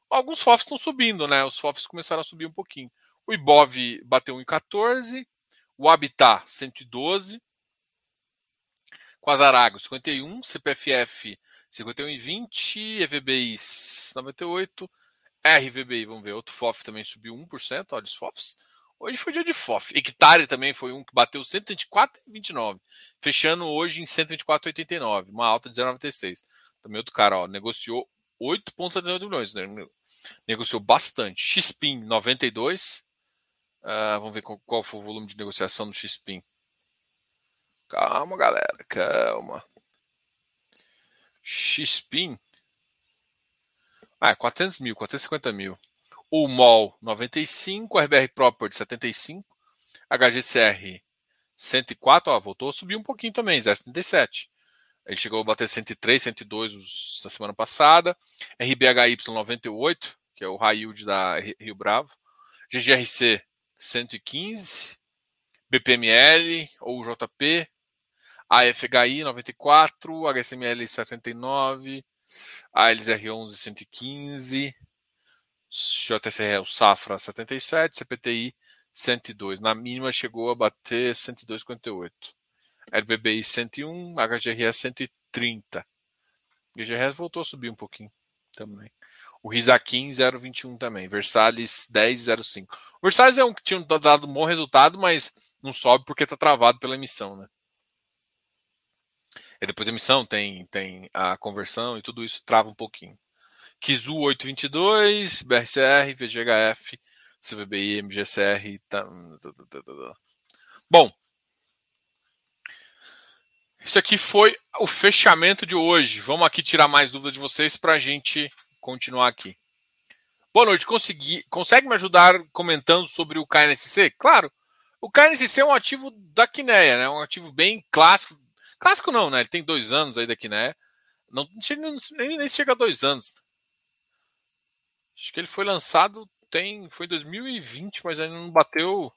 Alguns FOFs estão subindo, né? Os FOFs começaram a subir um pouquinho. O IBOV bateu 1,14, o Habitat 112, Quasarago 51, CPFF 51,20, EVBI 98, RVBI, vamos ver, outro FOF também subiu 1%, olha os FOFs. Hoje foi dia de FOF. Hectare também foi um que bateu 124,29, fechando hoje em 124,89, uma alta de 0,96. Também outro cara, ó, negociou 8,79 milhões, né? negociou bastante. XPIN 92, uh, vamos ver qual, qual foi o volume de negociação do XPIN. Calma, galera, calma. XPIN. Ah, 400 mil, 450 mil. O MOL 95, RBR Property 75, HGCR 104, ó, voltou a subir um pouquinho também, 0,77. Ele chegou a bater 103, 102 na semana passada. RBHY 98, que é o high yield da Rio Bravo. GGRC 115, BPML ou JP AFHI 94, HSML 79, ALSR11 115, JSR o Safra 77, CPTI 102. Na mínima chegou a bater 102,58. LVBI 101, HGRS 130. GGRS voltou a subir um pouquinho também. O Risakin 0,21 também. Versalhes 10,05. O Versalhes é um que tinha dado um bom resultado, mas não sobe porque está travado pela emissão, né? E depois a emissão tem, tem a conversão e tudo isso trava um pouquinho. Kizu 822, BRCR, VGHF, CVBI, MGCR. Tá... Bom, isso aqui foi o fechamento de hoje. Vamos aqui tirar mais dúvidas de vocês para a gente continuar aqui. Boa noite. Consegui, consegue me ajudar comentando sobre o KNSC? Claro. O KNSC é um ativo da Quineia, né? um ativo bem clássico Clássico não, né? Ele tem dois anos aí daqui, né? Não, nem, nem chega a dois anos. Acho que ele foi lançado tem foi em 2020, mas ainda não bateu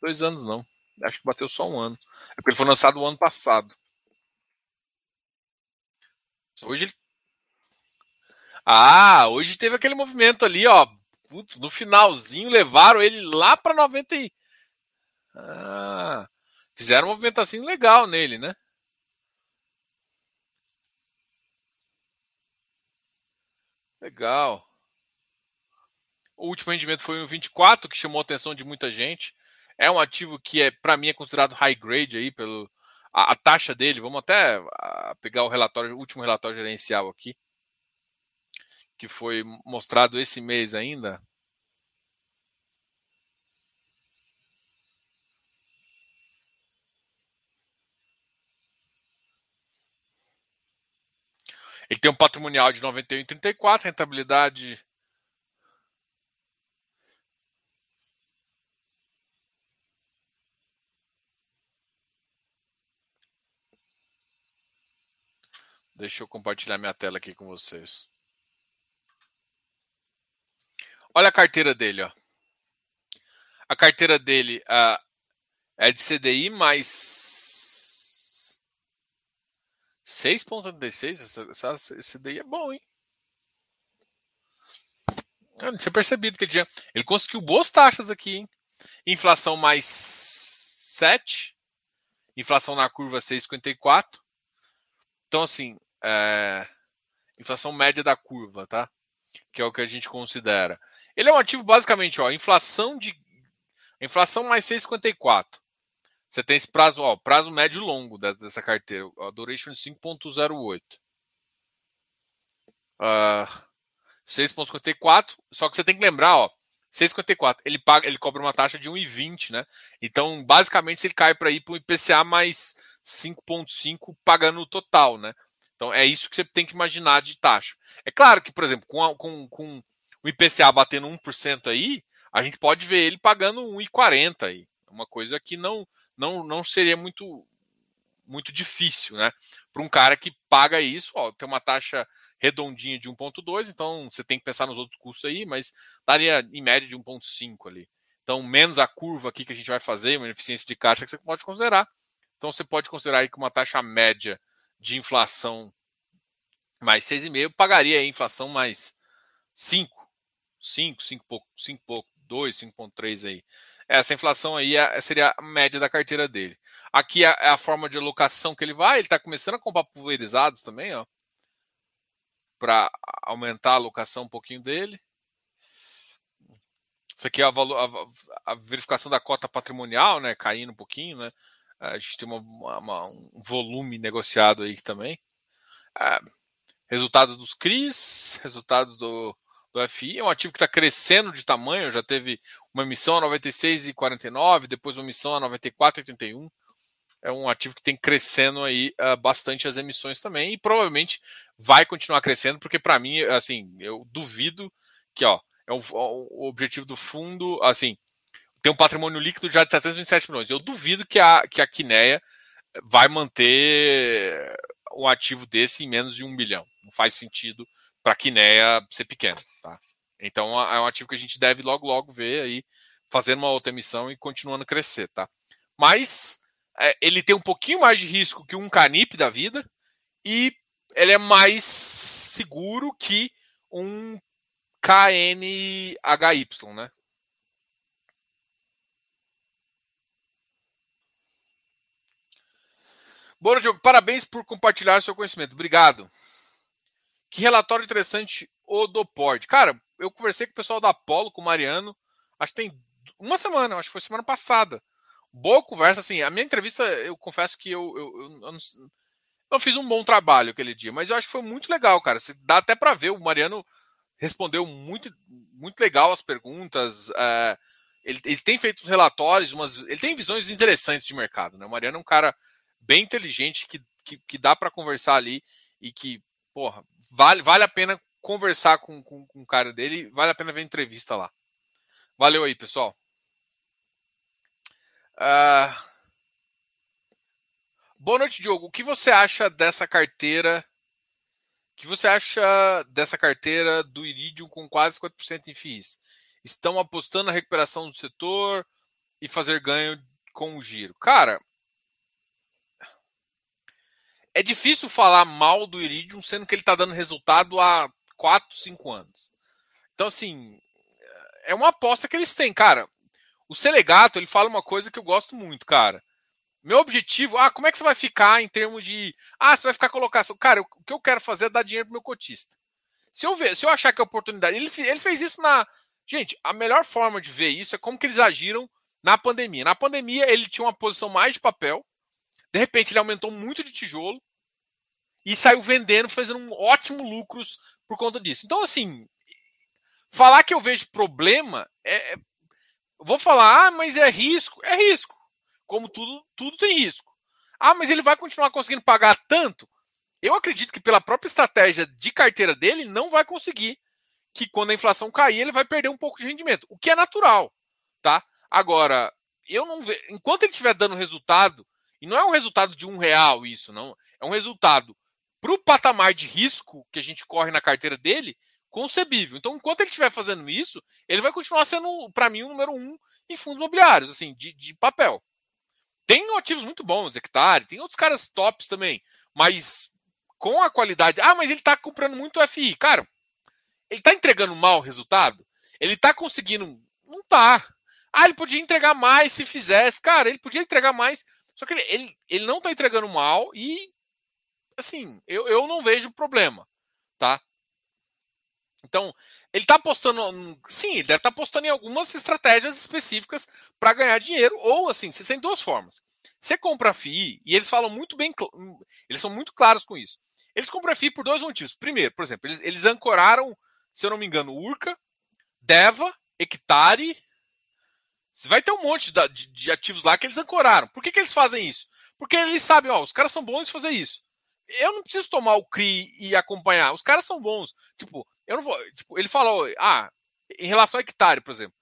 dois anos não. Acho que bateu só um ano. É porque ele foi lançado o ano passado. Hoje ele... Ah, hoje teve aquele movimento ali, ó. Putz, no finalzinho levaram ele lá para 90 e... Ah, fizeram um movimento assim legal nele, né? Legal. O último rendimento foi um 24, que chamou a atenção de muita gente. É um ativo que é, para mim, é considerado high grade aí pelo a, a taxa dele. Vamos até pegar o relatório, o último relatório gerencial aqui, que foi mostrado esse mês ainda. Ele tem um patrimonial de 91,34, rentabilidade. Deixa eu compartilhar minha tela aqui com vocês. Olha a carteira dele, ó. A carteira dele é de CDI mais 6,36. Esse CDI é bom, hein? Eu não tinha percebido que ele tinha. Ele conseguiu boas taxas aqui, hein? Inflação mais 7. Inflação na curva 6,54. Então, assim, é... inflação média da curva, tá? Que é o que a gente considera. Ele é um ativo basicamente, ó, inflação de inflação mais 6,54. Você tem esse prazo, ó, prazo médio longo dessa carteira, a duration 5.08. Uh, 6.54, só que você tem que lembrar, ó, 6,54. Ele paga, ele cobra uma taxa de 1,20, né? Então, basicamente, ele cai para ir para o IPCA mais 5,5 pagando o total, né? Então, é isso que você tem que imaginar de taxa. É claro que, por exemplo, com, a, com, com o IPCA batendo 1% aí, a gente pode ver ele pagando 1,40 aí. Uma coisa que não, não, não seria muito muito difícil, né? Para um cara que paga isso, ó, tem uma taxa redondinha de 1,2, então você tem que pensar nos outros custos aí, mas daria em média de 1,5 ali. Então, menos a curva aqui que a gente vai fazer, uma eficiência de caixa que você pode considerar. Então, você pode considerar aí que uma taxa média de inflação mais 6,5 pagaria a inflação mais 5. 5, 5 pouco, 5 pouco, 2, 5,3 aí. Essa inflação aí é, seria a média da carteira dele. Aqui é, é a forma de alocação que ele vai. Ele está começando a comprar pulverizados também, ó, para aumentar a alocação um pouquinho dele. Isso aqui é a, a, a, verificação da cota patrimonial, né, caindo um pouquinho, né. A gente tem uma, uma, um volume negociado aí também. É, resultados dos CRIs, resultados do, do FI. É um ativo que está crescendo de tamanho, já teve uma emissão a 96,49, depois uma emissão a 94,81. É um ativo que tem crescendo aí uh, bastante as emissões também e provavelmente vai continuar crescendo, porque para mim, assim, eu duvido que, ó, é um, o objetivo do fundo, assim, tem um patrimônio líquido já de 727 milhões. Eu duvido que a, que a Quineia vai manter um ativo desse em menos de um bilhão. Não faz sentido para a Quineia ser pequena. Tá? Então é um ativo que a gente deve logo, logo ver aí fazendo uma outra emissão e continuando a crescer. Tá? Mas é, ele tem um pouquinho mais de risco que um Canip da vida e ele é mais seguro que um KNHY, né? Boa, Diogo. Parabéns por compartilhar seu conhecimento. Obrigado. Que relatório interessante o do Pord. Cara, eu conversei com o pessoal da Apollo, com o Mariano, acho que tem uma semana, acho que foi semana passada. Boa conversa, assim. A minha entrevista, eu confesso que eu, eu, eu, eu não, não, fiz um bom trabalho aquele dia, mas eu acho que foi muito legal, cara. Dá até para ver, o Mariano respondeu muito, muito legal as perguntas. É, ele, ele, tem feito os relatórios, umas, ele tem visões interessantes de mercado. Né? O Mariano é um cara bem inteligente que, que, que dá para conversar ali e que, porra, vale, vale a pena conversar com, com, com o cara dele, vale a pena ver a entrevista lá. Valeu aí, pessoal. Uh... Boa noite, Diogo. O que você acha dessa carteira? O que você acha dessa carteira do Iridium com quase 50% em FIIs? Estão apostando na recuperação do setor e fazer ganho com o giro. Cara, é difícil falar mal do Iridium, sendo que ele está dando resultado há 4, 5 anos. Então, assim, é uma aposta que eles têm, cara. O Selegato, ele fala uma coisa que eu gosto muito, cara. Meu objetivo, ah, como é que você vai ficar em termos de. Ah, você vai ficar colocação. Cara, o que eu quero fazer é dar dinheiro pro meu cotista. Se eu ver, se eu achar que é oportunidade. Ele, ele fez isso na. Gente, a melhor forma de ver isso é como que eles agiram na pandemia. Na pandemia, ele tinha uma posição mais de papel. De repente, ele aumentou muito de tijolo e saiu vendendo, fazendo um ótimo lucros por conta disso. Então, assim, falar que eu vejo problema é. é vou falar, ah, mas é risco. É risco. Como tudo, tudo tem risco. Ah, mas ele vai continuar conseguindo pagar tanto? eu acredito que pela própria estratégia de carteira dele, não vai conseguir que quando a inflação cair, ele vai perder um pouco de rendimento, o que é natural, tá? Agora, eu não vejo. Enquanto ele estiver dando resultado, e não é um resultado de um real isso, não. É um resultado para o patamar de risco que a gente corre na carteira dele, concebível. Então, enquanto ele estiver fazendo isso, ele vai continuar sendo, para mim, o número um em fundos imobiliários, assim, de, de papel. Tem ativos muito bons, hectare, tem outros caras tops também, mas com a qualidade. Ah, mas ele está comprando muito FI. Cara, ele está entregando mau resultado? Ele está conseguindo. Não tá. Ah, ele podia entregar mais se fizesse. Cara, ele podia entregar mais. Só que ele, ele, ele não está entregando mal e. Assim, eu, eu não vejo problema. Tá? Então, ele está apostando. Sim, ele deve estar tá apostando em algumas estratégias específicas para ganhar dinheiro. Ou, assim, você tem duas formas. Você compra FII, e eles falam muito bem. Eles são muito claros com isso. Eles compram FII por dois motivos. Primeiro, por exemplo, eles, eles ancoraram, se eu não me engano, Urca, Deva, Hectare vai ter um monte de, de, ativos lá que eles ancoraram. Por que, que eles fazem isso? Porque eles sabem, ó, os caras são bons em fazer isso. Eu não preciso tomar o CRI e acompanhar. Os caras são bons. Tipo, eu não vou. Tipo, ele falou, ah, em relação a hectare, por exemplo.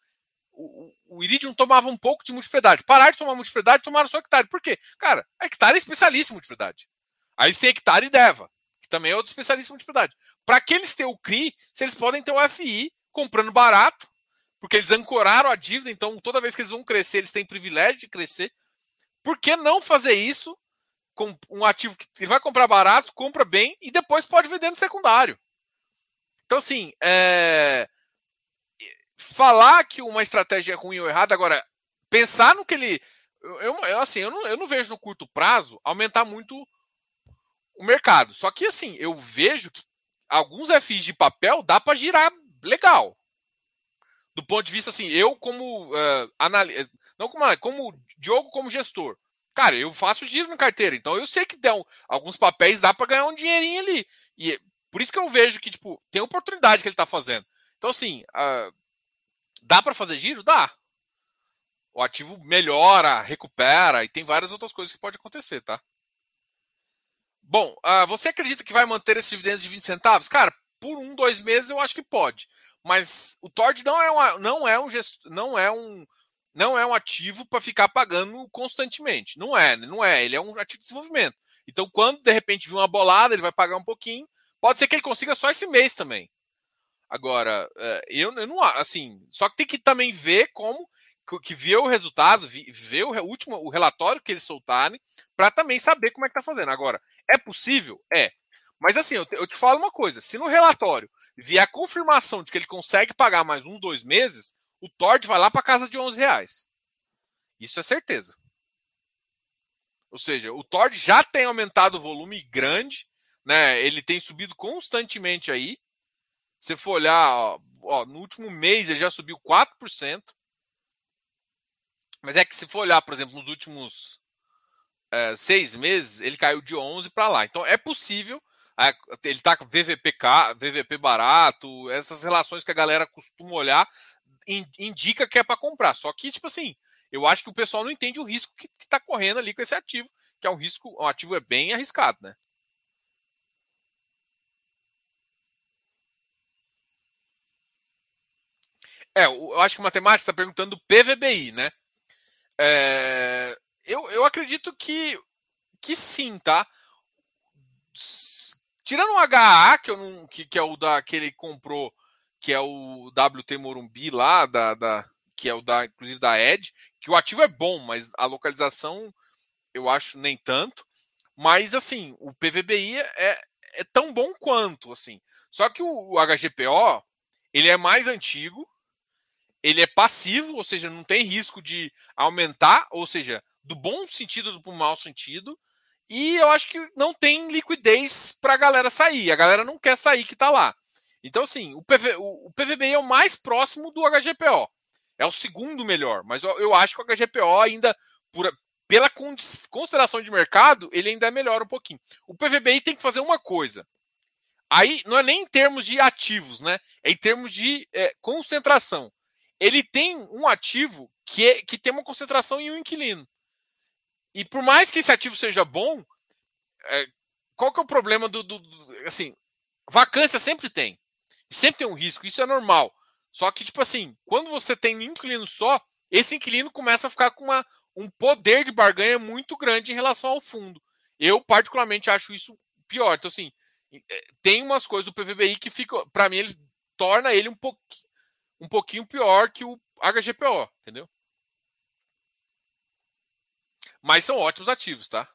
O, Iridium tomava um pouco de multiplicidade. Parar de tomar multiplicidade, tomaram só hectare. Por quê? Cara, hectare é especialista em multiplicidade. Aí têm hectare e Deva, que também é outro especialista em multiplicidade. Para que eles tenham o CRI, se eles podem ter o FI comprando barato, porque eles ancoraram a dívida, então toda vez que eles vão crescer, eles têm privilégio de crescer. Por que não fazer isso um ativo que ele vai comprar barato, compra bem e depois pode vender no secundário? Então, assim, é... falar que uma estratégia é ruim ou errada, agora, pensar no que ele. Eu, eu, assim, eu não, eu não vejo no curto prazo aumentar muito o mercado. Só que, assim, eu vejo que alguns FIs de papel dá para girar legal do ponto de vista assim, eu como uh, eh, analista, não como como Diogo como gestor. Cara, eu faço giro na carteira, então eu sei que dão alguns papéis dá para ganhar um dinheirinho ali. E por isso que eu vejo que tipo, tem oportunidade que ele está fazendo. Então assim, uh, dá para fazer giro? Dá. O ativo melhora, recupera e tem várias outras coisas que pode acontecer, tá? Bom, uh, você acredita que vai manter esse dividendos de 20 centavos? Cara, por um, dois meses eu acho que pode. Mas o Tord não é, uma, não é um gesto, não é um não é um ativo para ficar pagando constantemente. Não é, não é. Ele é um ativo de desenvolvimento. Então, quando de repente vir uma bolada, ele vai pagar um pouquinho. Pode ser que ele consiga só esse mês também. Agora, é, eu, eu não assim. Só que tem que também ver como que ver o resultado, ver o último o relatório que eles soltarem, para também saber como é que tá fazendo. Agora, é possível? É. Mas assim, eu te, eu te falo uma coisa: se no relatório vier a confirmação de que ele consegue pagar mais uns dois meses, o Tord vai lá para casa de 11 reais. Isso é certeza. Ou seja, o Tord já tem aumentado o volume grande, né? Ele tem subido constantemente aí. Se for olhar, ó, ó, no último mês ele já subiu 4%. Mas é que se for olhar, por exemplo, nos últimos é, seis meses, ele caiu de 11 para lá. Então é possível ele tá com VVP barato, essas relações que a galera costuma olhar, indica que é para comprar. Só que, tipo assim, eu acho que o pessoal não entende o risco que, está correndo ali com esse ativo, que é um risco, um ativo é bem arriscado, né? É, eu acho que o matemático está perguntando do PVBI, né? É, eu, eu acredito que, que sim, tá? Tirando o HA, que, eu não, que, que é o da que ele comprou, que é o WT Morumbi lá, da, da, que é o da, inclusive da Ed, que o ativo é bom, mas a localização eu acho nem tanto. Mas assim, o PVBI é, é tão bom quanto, assim. Só que o, o HGPO, ele é mais antigo, ele é passivo, ou seja, não tem risco de aumentar, ou seja, do bom sentido do mau sentido, e eu acho que não tem liquidez para a galera sair. A galera não quer sair que está lá. Então, assim, o, PV, o, o, PVBI é o mais próximo do HGPO. É o segundo melhor. Mas eu, eu acho que o HGPO ainda, por, pela consideração de mercado, ele ainda é melhor um pouquinho. O PVBI tem que fazer uma coisa. Aí não é nem em termos de ativos, né? É em termos de é, concentração. Ele tem um ativo que, é, que tem uma concentração em um inquilino. E por mais que esse ativo seja bom, é, qual que é o problema do, do, do, assim, vacância sempre tem. Sempre tem um risco, isso é normal. Só que tipo assim, quando você tem um inquilino só, esse inquilino começa a ficar com uma, um poder de barganha muito grande em relação ao fundo. Eu particularmente acho isso pior. Então assim, é, tem umas coisas do PVBI que fica, para mim ele torna ele um um pouquinho pior que o HGPO, entendeu? Mas são ótimos ativos, tá?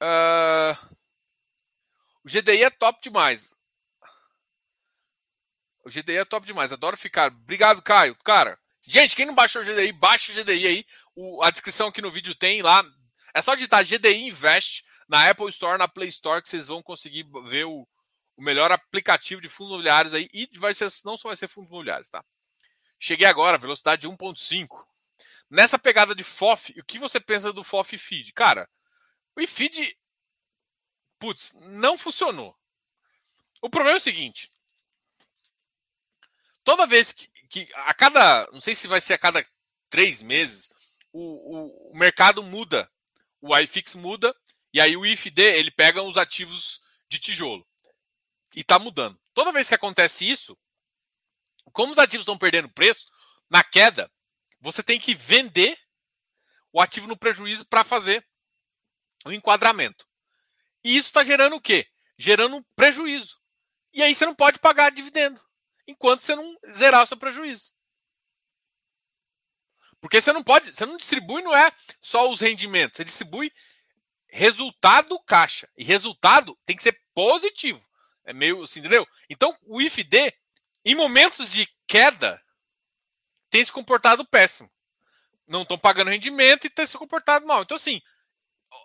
Uh, o GDI é top demais. O GDI é top demais. Adoro ficar. Obrigado, Caio. Cara, gente, quem não baixou o GDI, baixa o GDI aí. O, a descrição aqui no vídeo tem lá. É só digitar GDI Invest na Apple Store, na Play Store, que vocês vão conseguir ver o, o melhor aplicativo de fundos imobiliários aí. E vai ser, não só vai ser fundos imobiliários, tá? Cheguei agora, velocidade de 1.5. Nessa pegada de FOF, o que você pensa do FOF Feed? Cara, o IFeed, putz, não funcionou. O problema é o seguinte: toda vez que, que a cada, não sei se vai ser a cada três meses, o, o, o mercado muda, o iFix muda e aí o IFD ele pega os ativos de tijolo e está mudando. Toda vez que acontece isso, como os ativos estão perdendo preço, na queda, você tem que vender o ativo no prejuízo para fazer o enquadramento. E isso está gerando o quê? Gerando um prejuízo. E aí você não pode pagar dividendo enquanto você não zerar o seu prejuízo. Porque você não pode, você não distribui, não é só os rendimentos, você distribui resultado caixa. E resultado tem que ser positivo. É meio assim, entendeu? Então, o IFD, em momentos de queda, tem se comportado péssimo. Não estão pagando rendimento e tem se comportado mal. Então, assim,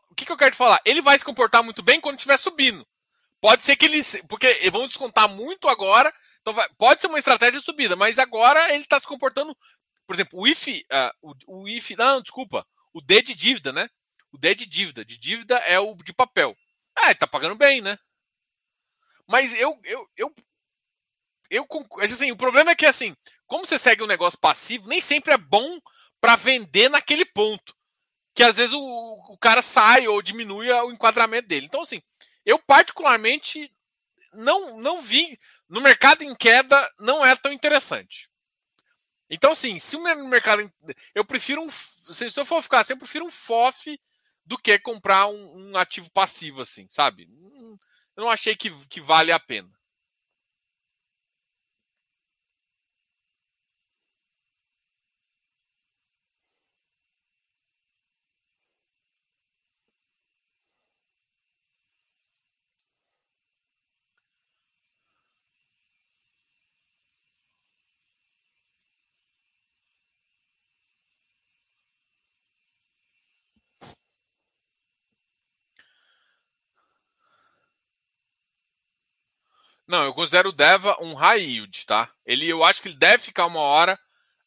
o que, que eu quero te falar? Ele vai se comportar muito bem quando estiver subindo. Pode ser que ele. Porque vão descontar muito agora. Então vai, pode ser uma estratégia de subida, mas agora ele está se comportando. Por exemplo, o IF. Uh, o, o IF. Não, desculpa. O D de dívida, né? O D de dívida. De dívida é o de papel. Ah, ele tá pagando bem, né? Mas eu. eu, eu eu assim, o problema é que assim, como você segue um negócio passivo, nem sempre é bom para vender naquele ponto que às vezes o, o cara sai ou diminui o enquadramento dele. Então, assim, eu particularmente não, não vi. No mercado em queda, não é tão interessante. Então, assim, se o mercado. Eu prefiro um. Se eu for ficar assim, eu prefiro um FOF do que comprar um, um ativo passivo, assim, sabe? Eu não achei que, que vale a pena. Não, eu considero o Deva um high yield, tá? Ele, eu acho que ele deve ficar uma hora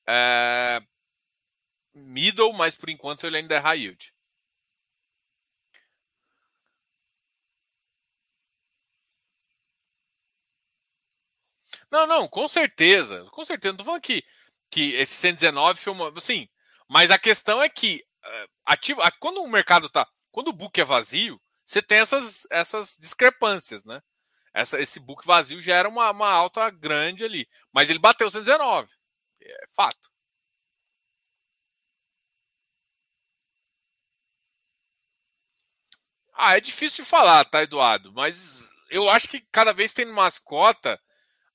é, middle, mas por enquanto ele ainda é high yield. Não, não, com certeza. Com certeza. Não tô falando que, que esse 119 foi uma. Sim. Mas a questão é que uh, ativo, quando o mercado tá. Quando o book é vazio, você tem essas, essas discrepâncias, né? Essa, esse book vazio já era uma, uma alta grande ali. Mas ele bateu 119. É fato. Ah, é difícil de falar, tá, Eduardo? Mas eu acho que cada vez tem mascota,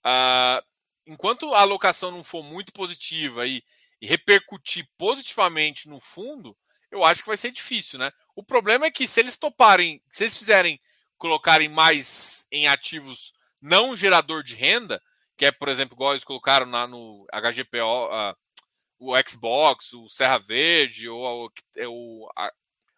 uh, enquanto a alocação não for muito positiva e, e, repercutir positivamente no fundo, eu acho que vai ser difícil, né? O problema é que se eles toparem, se eles fizerem colocarem mais em ativos não gerador de renda, que é, por exemplo, igual eles colocaram lá no HGPO, uh, o Xbox, o Serra Verde, ou é o, o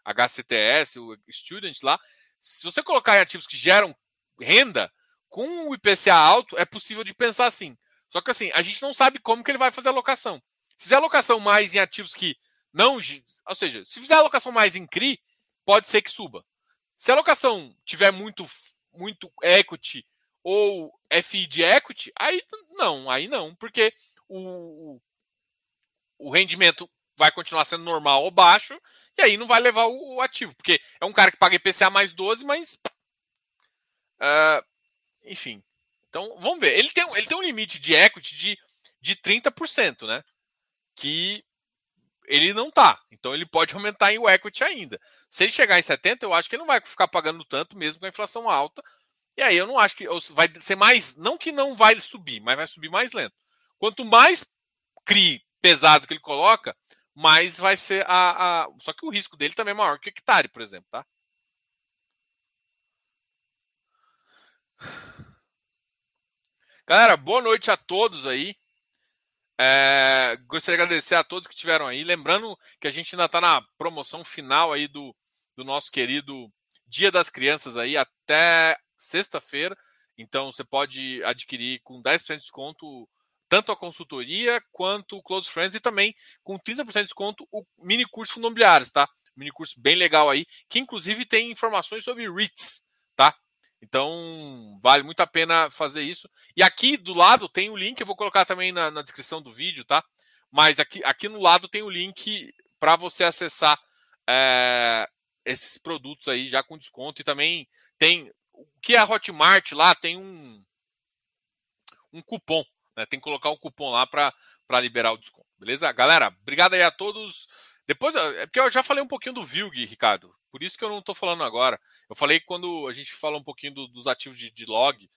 HCTS, o Student lá. Se você colocar em ativos que geram renda, com o IPCA alto, é possível de pensar assim. Só que assim, a gente não sabe como que ele vai fazer a alocação. Se fizer alocação mais em ativos que não. Ou seja, se fizer alocação mais em CRI, pode ser que suba. Se a alocação tiver muito, muito equity ou FI de equity, aí não, aí não, porque o, o rendimento vai continuar sendo normal ou baixo, e aí não vai levar o, ativo, porque é um cara que paga IPCA mais 12, mas. Uh, enfim. Então, vamos ver. Ele tem, ele tem um limite de equity de, de 30%, né? Que ele não tá. Então ele pode aumentar em o equity ainda. Se ele chegar em 70, eu acho que ele não vai ficar pagando tanto mesmo com a inflação alta. E aí eu não acho que vai ser mais, não que não vai subir, mas vai subir mais lento. Quanto mais CRI pesado que ele coloca, mais vai ser a, a... só que o risco dele também é maior que o hectare, por exemplo, tá? Galera, boa noite a todos aí. É, gostaria de agradecer a todos que estiveram aí. Lembrando que a gente ainda está na promoção final aí do, do nosso querido Dia das Crianças aí até sexta-feira. Então você pode adquirir com 10% de desconto tanto a consultoria quanto o Close Friends e também com 30% de desconto o mini curso Fundo Imobiliários, tá? Mini curso bem legal aí, que inclusive tem informações sobre REITs, tá? Então, vale muito a pena fazer isso. E aqui do lado tem o link, eu vou colocar também na, na descrição do vídeo, tá? Mas aqui, aqui no lado tem o link para você acessar é, esses produtos aí já com desconto. E também tem o que é a Hotmart lá, tem um, um cupom. Né? Tem que colocar um cupom lá para liberar o desconto. Beleza? Galera, obrigado aí a todos. Depois, é porque eu já falei um pouquinho do Vilg, Ricardo. Por isso que eu não estou falando agora. Eu falei quando a gente fala um pouquinho do, dos ativos de, de log,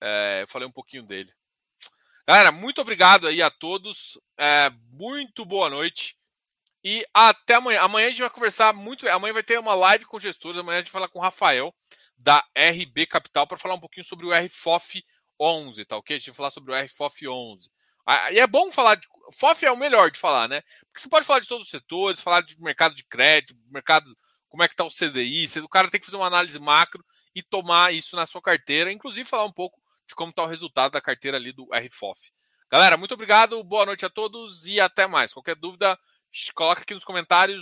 é, eu falei um pouquinho dele. Galera, muito obrigado aí a todos. É, muito boa noite. E até amanhã. Amanhã a gente vai conversar muito. Amanhã vai ter uma live com gestores. Amanhã a gente vai falar com o Rafael, da RB Capital, para falar um pouquinho sobre o RFOF 11, tá ok? A gente vai falar sobre o RFOF 11. E é bom falar de. FOF é o melhor de falar, né? Porque você pode falar de todos os setores, falar de mercado de crédito, mercado, como é que está o CDI. O cara tem que fazer uma análise macro e tomar isso na sua carteira, inclusive falar um pouco de como está o resultado da carteira ali do RFOF. Galera, muito obrigado, boa noite a todos e até mais. Qualquer dúvida, coloca aqui nos comentários